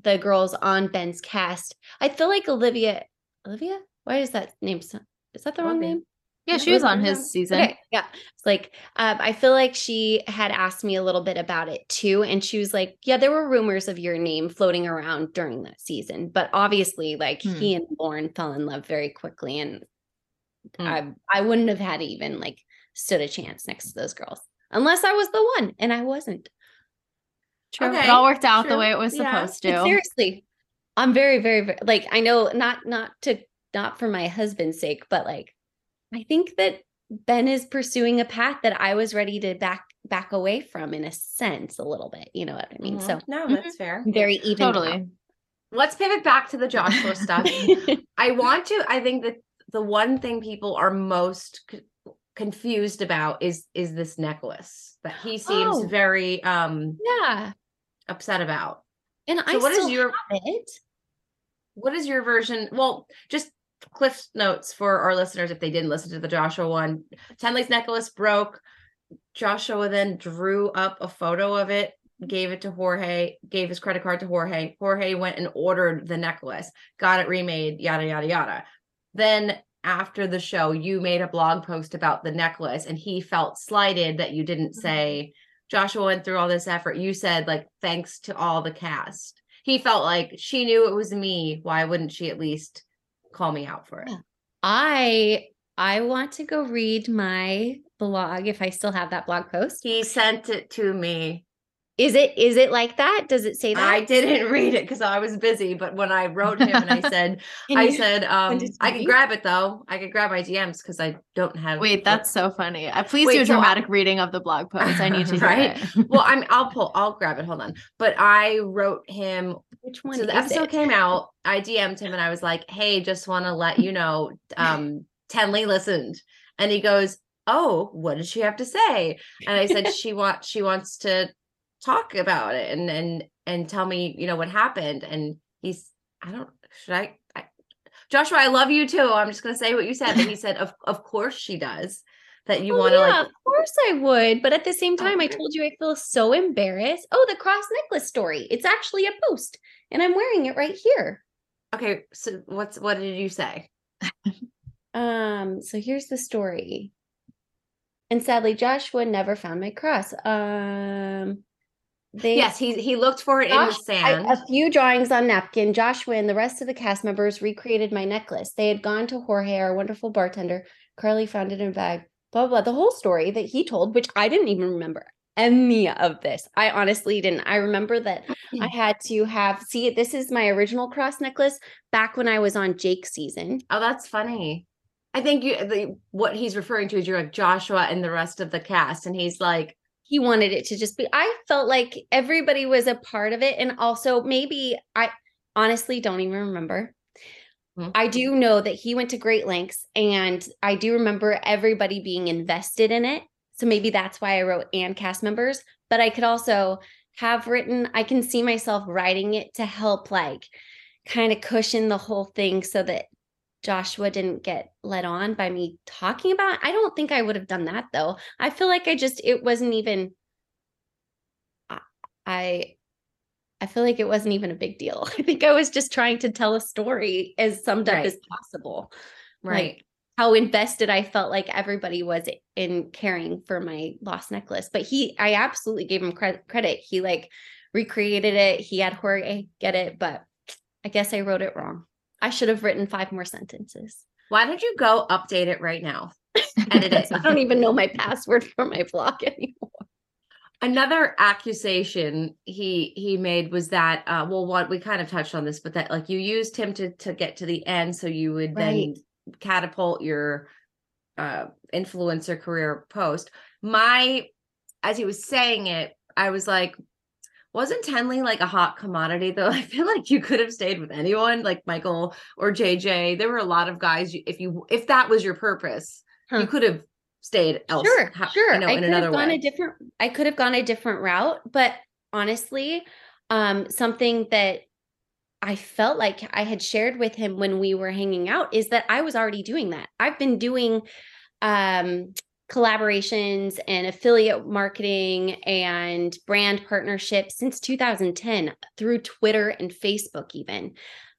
the girls on Ben's cast, I feel like Olivia, Olivia, why is that name? Is that the wrong name? yeah, she was was on his season. Okay, yeah. It's like um, I feel like she had asked me a little bit about it too, and she was like, "Yeah, there were rumors of your name floating around during that season, but obviously, like Hmm. he and Lauren fell in love very quickly, and Hmm. I I wouldn't have had even like stood a chance next to those girls unless I was the one, and I wasn't. True. Okay, It all worked out the way it was Yeah. supposed But to. seriously, I'm very, very, very like I know not not to not for my husband's sake, but like I think that Ben is pursuing a path that I was ready to back back away from in a sense, a little bit. You know what I mean? Mhm. So no, Mhm. that's fair. Very even. Totally. Let's pivot back to the Joshua stuff. I want to. I think that the one thing people are most c- confused about is is this necklace that he seems Oh. very um yeah, upset about. and I So what is your what is your version? Well, just Cliff notes for our listeners if they didn't listen to the Joshua one. Tenley's necklace broke. Joshua then drew up a photo of it, gave it to Jorge, gave his credit card to Jorge. Jorge went and ordered the necklace, got it remade, yada yada yada. Then after the show, you made a blog post about the necklace, and he felt slighted that you didn't mm-hmm. say Joshua went through all this effort. You said like thanks to all the cast. He felt like she knew it was me. Why wouldn't she at least call me out for it? Yeah. I I want to go read my blog if I still have that blog post. He sent it to me. Is it is it like that? Does it say that? I didn't read it because I was busy. But when I wrote him and I said, I you- said, um, I can grab it though. I could grab my DMs because I don't have. Wait, that's so funny. Uh, please Wait, do a so dramatic reading of the blog post. I need to hear Right? it. well. I'm. I'll pull. I'll grab it. Hold on. But I wrote him Which one so the is episode it? came out i dm'd him and i was like hey just want to let you know um tenley listened and he goes oh what did she have to say and i said she wants she wants to talk about it and and and tell me you know what happened and he's i don't should i, I joshua i love you too i'm just going to say what you said but he said of, of course she does that you Oh, want to yeah, like of course I would. But at the same time, I told you I feel so embarrassed. Oh, the cross necklace story. It's actually a post, and I'm wearing it right here. okay so what's what did you say Um, so here's the story. And sadly, Joshua never found my cross. Um they yes he he looked for it in the Josh- sand a few drawings on napkin. Joshua and the rest of the cast members recreated my necklace. They had gone to Jorge, our wonderful bartender. Carly found it in a bag. blah, blah, the whole story that he told, which I didn't even remember any of this. I honestly didn't. I remember that I had to have, see, this is my original cross necklace back when I was on Jake's season. Oh, that's funny. I think you the, what he's referring to is you're like Joshua and the rest of the cast, and he's like, He wanted it to just be, I felt like everybody was a part of it. And also, maybe I honestly don't even remember. Hmm. I do know that he went to great lengths, and I do remember everybody being invested in it. So maybe that's why I wrote and cast members. But I could also have written, I can see myself writing it to help, like, kind of cushion the whole thing so that Joshua didn't get led on by me talking about. I don't think I would have done that though. I feel like I just it wasn't even I- I feel like it wasn't even a big deal. I think I was just trying to tell a story as summed up as possible. right. Like how invested I felt like everybody was in caring for my lost necklace. But he I absolutely gave him cre- credit. He like recreated it. He had Jorge get it, but I guess I wrote it wrong. I should have written five more sentences. Why don't you go update it right now? Edit it. I don't even know my password for my blog anymore. Another accusation he he made was that uh well what we kind of touched on this, but that like you used him to to get to the end so you would then catapult your uh influencer career post. My as he was saying it, I was like, wasn't Tenley like a hot commodity though? I feel like you could have stayed with anyone like Michael or JJ. There were a lot of guys if you if that was your purpose, Huh. you could have stayed else. Sure, ha- sure. You know, I could have gone way. a different. I could have gone a different route, but honestly, um, something that I felt like I had shared with him when we were hanging out is that I was already doing that. I've been doing um collaborations and affiliate marketing and brand partnerships since 2010 through Twitter and Facebook even.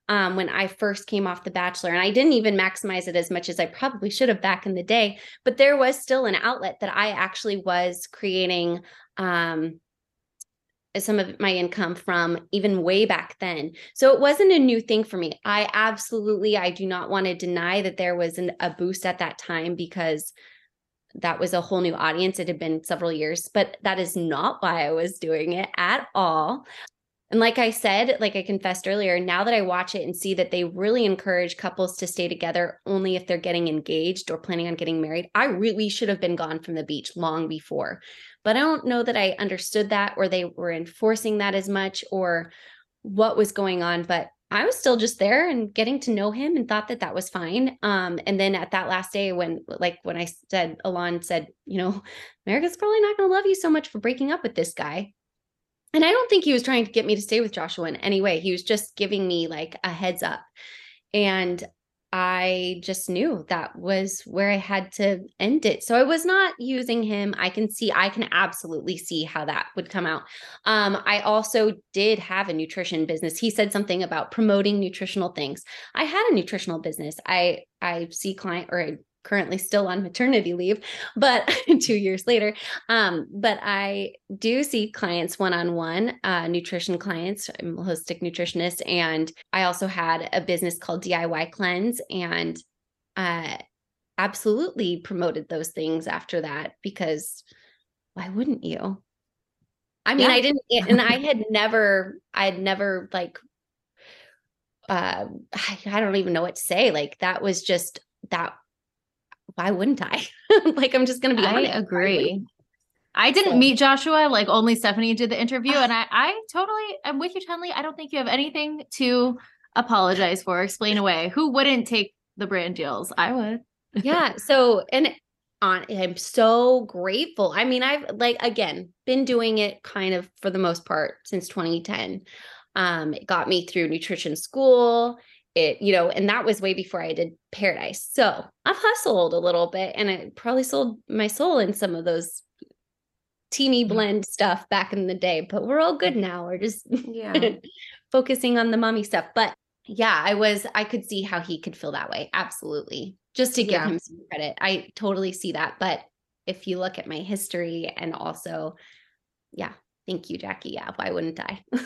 Um, when I first came off The Bachelor, and I didn't even maximize it as much as I probably should have back in the day, but there was still an outlet that I actually was creating um, some of my income from even way back then. So it wasn't a new thing for me. I absolutely, I do not want to deny that there was an, a boost at that time because that was a whole new audience. It had been several years, but that is not why I was doing it at all. And like I said, like I confessed earlier, now that I watch it and see that they really encourage couples to stay together only if they're getting engaged or planning on getting married, I really should have been gone from the beach long before. But I don't know that I understood that or they were enforcing that as much or what was going on. But I was still just there and getting to know him and thought that that was fine. Um, and then at that last day, when like when I said, Elan said, you know, America's probably not going to love you so much for breaking up with this guy. And I don't think he was trying to get me to stay with Joshua in any way. He was just giving me like a heads up. And I just knew that was where I had to end it. So I was not using him. I can see, I can absolutely see how that would come out. Um, I also did have a nutrition business. He said something about promoting nutritional things. I had a nutritional business. I I see client or I currently still on maternity leave, but two years later. Um, but I do see clients one-on-one, uh, nutrition clients. I'm a holistic nutritionist, and I also had a business called DIY Cleanse, and uh, absolutely promoted those things after that because why wouldn't you? I mean, Yeah. I didn't, and I had never, I had never like, uh, I, I don't even know what to say. Like that was just that. Why wouldn't I? like I'm just gonna be I honest. Agree. I didn't So- meet Joshua, like only Stefanie did the interview. And I, I totally I'm with you, Tenley. I don't think you have anything to apologize for, explain away. Who wouldn't take the brand deals? I would. yeah so and on i'm so grateful i mean i've like again been doing it kind of for the most part since 2010 um it got me through nutrition school it you know and that was way before i did paradise. So i've hustled a little bit and i probably sold my soul in some of those teeny mm-hmm. blend stuff back in the day but we're all good now. We're just Yeah. focusing on the mommy stuff. But yeah i was i could see how he could feel that way. Absolutely. Just to give Yeah. him some credit. I totally see that. But if you look at my history and also yeah thank you jackie. Yeah why wouldn't i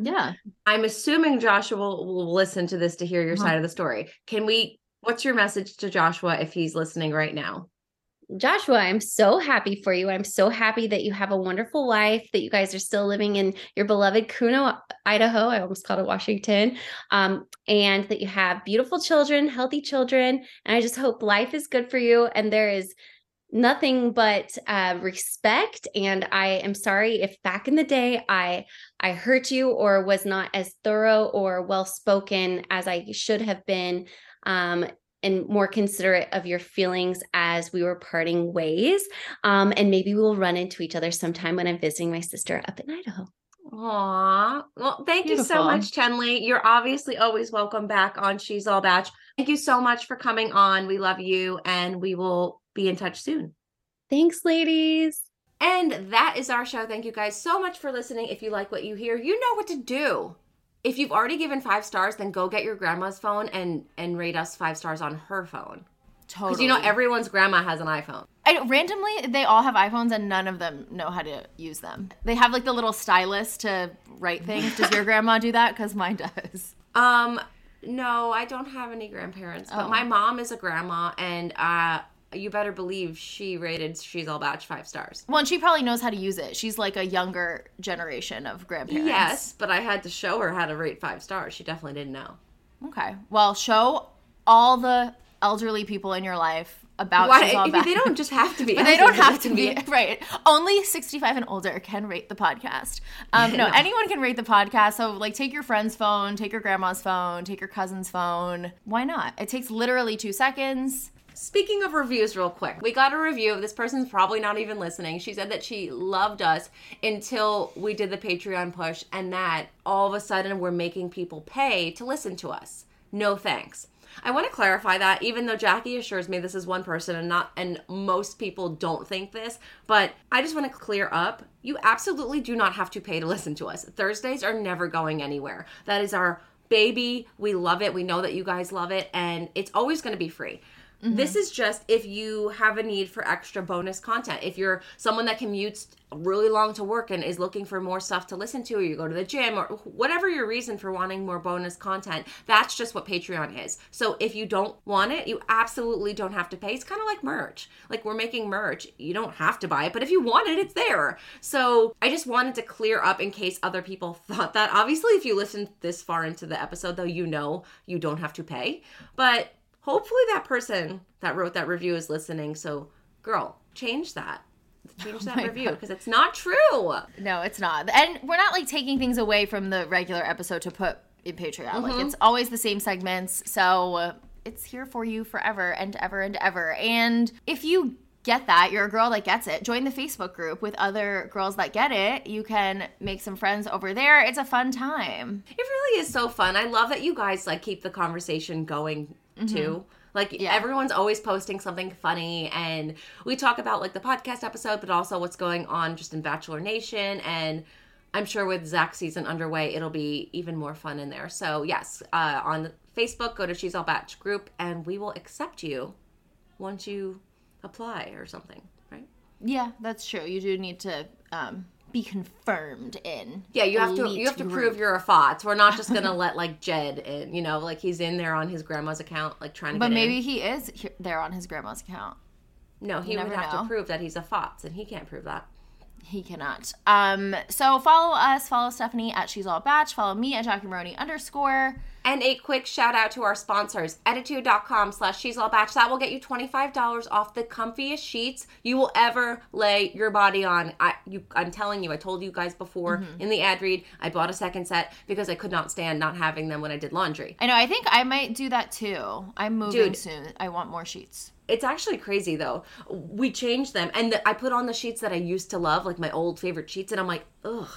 Yeah. I'm assuming Joshua will, listen to this to hear your Uh-huh. side of the story. Can we? What's your message to Joshua if he's listening right now? Joshua, I'm so happy for you. I'm so happy that you have a wonderful life, that you guys are still living in your beloved Kuna, Idaho. I almost called it Washington. Um, and that you have beautiful children, healthy children. And I just hope life is good for you. And there is nothing but uh, respect and i am sorry if back in the day i i hurt you or was not as thorough or well spoken as i should have been um, and more considerate of your feelings as we were parting ways um, and maybe we'll run into each other sometime when i'm visiting my sister up in idaho Aw. Well, thank you so much, Tenley. You're obviously always welcome back on She's All Bach. Thank you so much for coming on. We love you and we will be in touch soon. thanks ladies And that is our show. Thank you guys so much for listening. If you like what you hear, you know what to do. If you've already given five stars, then go get your grandma's phone and and rate us five stars on her phone. Totally. Because you know everyone's grandma has an iPhone. I, randomly, they all have iPhones and none of them know how to use them. They have like the little stylus to write things. Does your grandma do that? Because mine does. Um, no, I don't have any grandparents, but Oh. my mom is a grandma, and uh, you better believe she rated She's All Bach five stars. Well, and she probably knows how to use it. She's like a younger generation of grandparents. Yes, but I had to show her how to rate five stars. She definitely didn't know. Okay. Well, show all the elderly people in your life about Why? She's All Bach. they don't just have to be. They don't have to be right. Only 65 and older can rate the podcast. Um, no, No. anyone can rate the podcast. So, like, take your friend's phone, take your grandma's phone, take your cousin's phone. Why not? It takes literally two seconds. Speaking of reviews, real quick, we got a review. This person's probably not even listening. She said that she loved us until we did the Patreon push, and that all of a sudden we're making people pay to listen to us. No thanks. I want to clarify that, even though Jackie assures me this is one person and not, and most people don't think this, but I just want to clear up. You absolutely do not have to pay to listen to us. Thursdays are never going anywhere. That is our baby. We love it. We know that you guys love it, and it's always going to be free. This mm-hmm. is just if you have a need for extra bonus content. If you're someone that commutes really long to work and is looking for more stuff to listen to, or you go to the gym, or whatever your reason for wanting more bonus content, that's just what Patreon is. So if you don't want it, you absolutely don't have to pay. It's kind of like merch. Like we're making merch. You don't have to buy it, but if you want it, it's there. So I just wanted to clear up in case other people thought that. Obviously, if you listened this far into the episode, though, you know you don't have to pay. But hopefully that person that wrote that review is listening. So, girl, change that. Change that my review because it's not true. No, it's not. And we're not like taking things away from the regular episode to put in Patreon. Like, it's always the same segments. So uh, it's here for you forever and ever and ever. And if you get that, you're a girl that gets it, join the Facebook group with other girls that get it. You can make some friends over there. It's a fun time. It really is so fun. I love that you guys like keep the conversation going too. Like Yeah. everyone's always posting something funny and we talk about like the podcast episode but also what's going on just in Bachelor Nation and I'm sure with Zach season underway it'll be even more fun in there. So yes, uh, on Facebook go to She's All Bach group and we will accept you once you apply or something, right? Yeah, that's true. You do need to um, be confirmed in. Yeah, you have to you have to group. prove you're a FOTS. We're not just gonna let like Jed in, you know, like he's in there on his grandma's account, like trying to. But maybe in. he is he- there on his grandma's account. no, he you would have know. to prove that he's a FOTS, and he can't prove that. He cannot. Um, so follow us, follow Stefanie at She's All Bach, follow me at Jackie Maroney underscore. And a quick shout out to our sponsors, ettitude.com slash she's all bach. That will get you $25 off the comfiest sheets you will ever lay your body on. I you I'm telling you, I told you guys before Mm-hmm. in the ad read, I bought a second set because I could not stand not having them when I did laundry. I know, I think I might do that too. I'm moving Dude. soon. I want more sheets. It's actually crazy though. We changed them, and the, I put on the sheets that I used to love, like my old favorite sheets, and I'm like, ugh,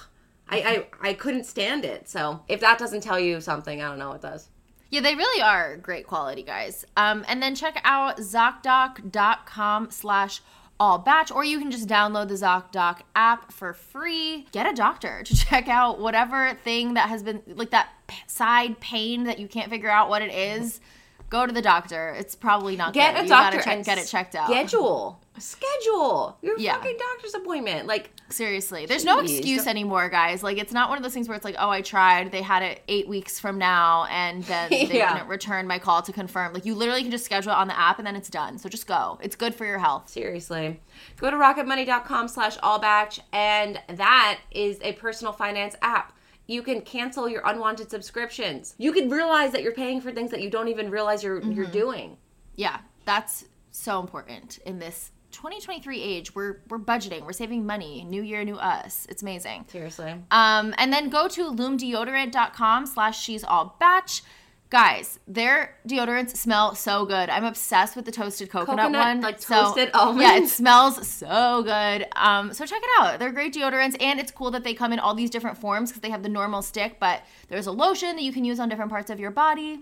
I, I I couldn't stand it. So if that doesn't tell you something, I don't know what does. Yeah, they really are great quality, guys. Um, and then check out ZocDoc.com slash all bach, or you can just download the ZocDoc app for free. Get a doctor to check out whatever thing that has been like that side pain that you can't figure out what it is. Go to the doctor. It's probably not Get good. a You doctor gotta check, get it checked out. Schedule. Schedule your Yeah. fucking doctor's appointment. Like Seriously, there's no Jeez. excuse anymore, guys. Like it's not one of those things where it's like, oh, I tried. They had it eight weeks from now, and then they Yeah. didn't return my call to confirm. Like you literally can just schedule it on the app, and then it's done. So just go. It's good for your health. Seriously. Go to rocketmoney.com slash allbach, and that is a personal finance app. You can cancel your unwanted subscriptions. You can realize that you're paying for things that you don't even realize you're you're doing. Yeah, that's so important in this 2023 age. We're we're budgeting. We're saving money. New year, new us. It's amazing. Seriously. Um, and then go to lumedeodorant.com slash she's all bach. Guys, their deodorants smell so good. I'm obsessed with the toasted coconut, Coconut, one. like So, toasted Yeah, it smells so good. Um, so check it out. They're great deodorants, and it's cool that they come in all these different forms because they have the normal stick, but there's a lotion that you can use on different parts of your body.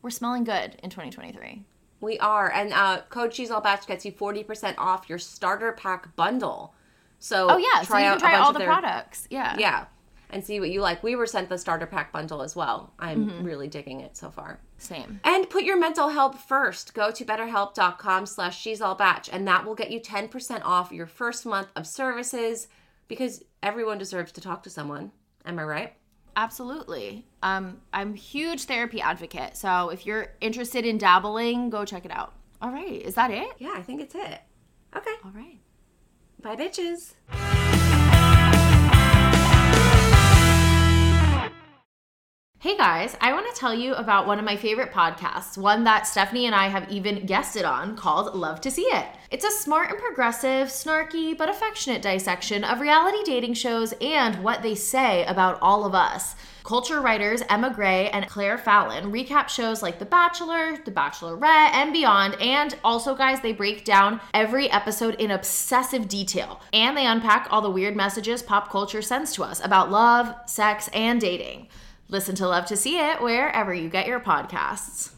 We're smelling good in 2023. We are. And uh, code She's All Bach gets you 40% off your starter pack bundle. So Oh yeah, so you can out try all the their- products. Yeah. Yeah. And see what you like. We were sent the starter pack bundle as well. I'm Mm-hmm. really digging it so far. Same. And put your mental health first. Go to betterhelp.com slash she's all bach, and that will get you 10% off your first month of services because everyone deserves to talk to someone. Am I right? Absolutely. Um, I'm a huge therapy advocate. So if you're interested in dabbling, go check it out. All right. Is that it? Yeah, I think it's it. Okay. All right. Bye, bitches. Hey guys, I want to tell you about one of my favorite podcasts, one that Stefanie and I have even guested on called Love to See It. It's a smart and progressive, snarky, but affectionate dissection of reality dating shows and what they say about all of us. Culture writers Emma Gray and Claire Fallon recap shows like The Bachelor, The Bachelorette, and beyond. And also, guys, they break down every episode in obsessive detail. And they unpack all the weird messages pop culture sends to us about love, sex, and dating. Listen to Love to See It wherever you get your podcasts.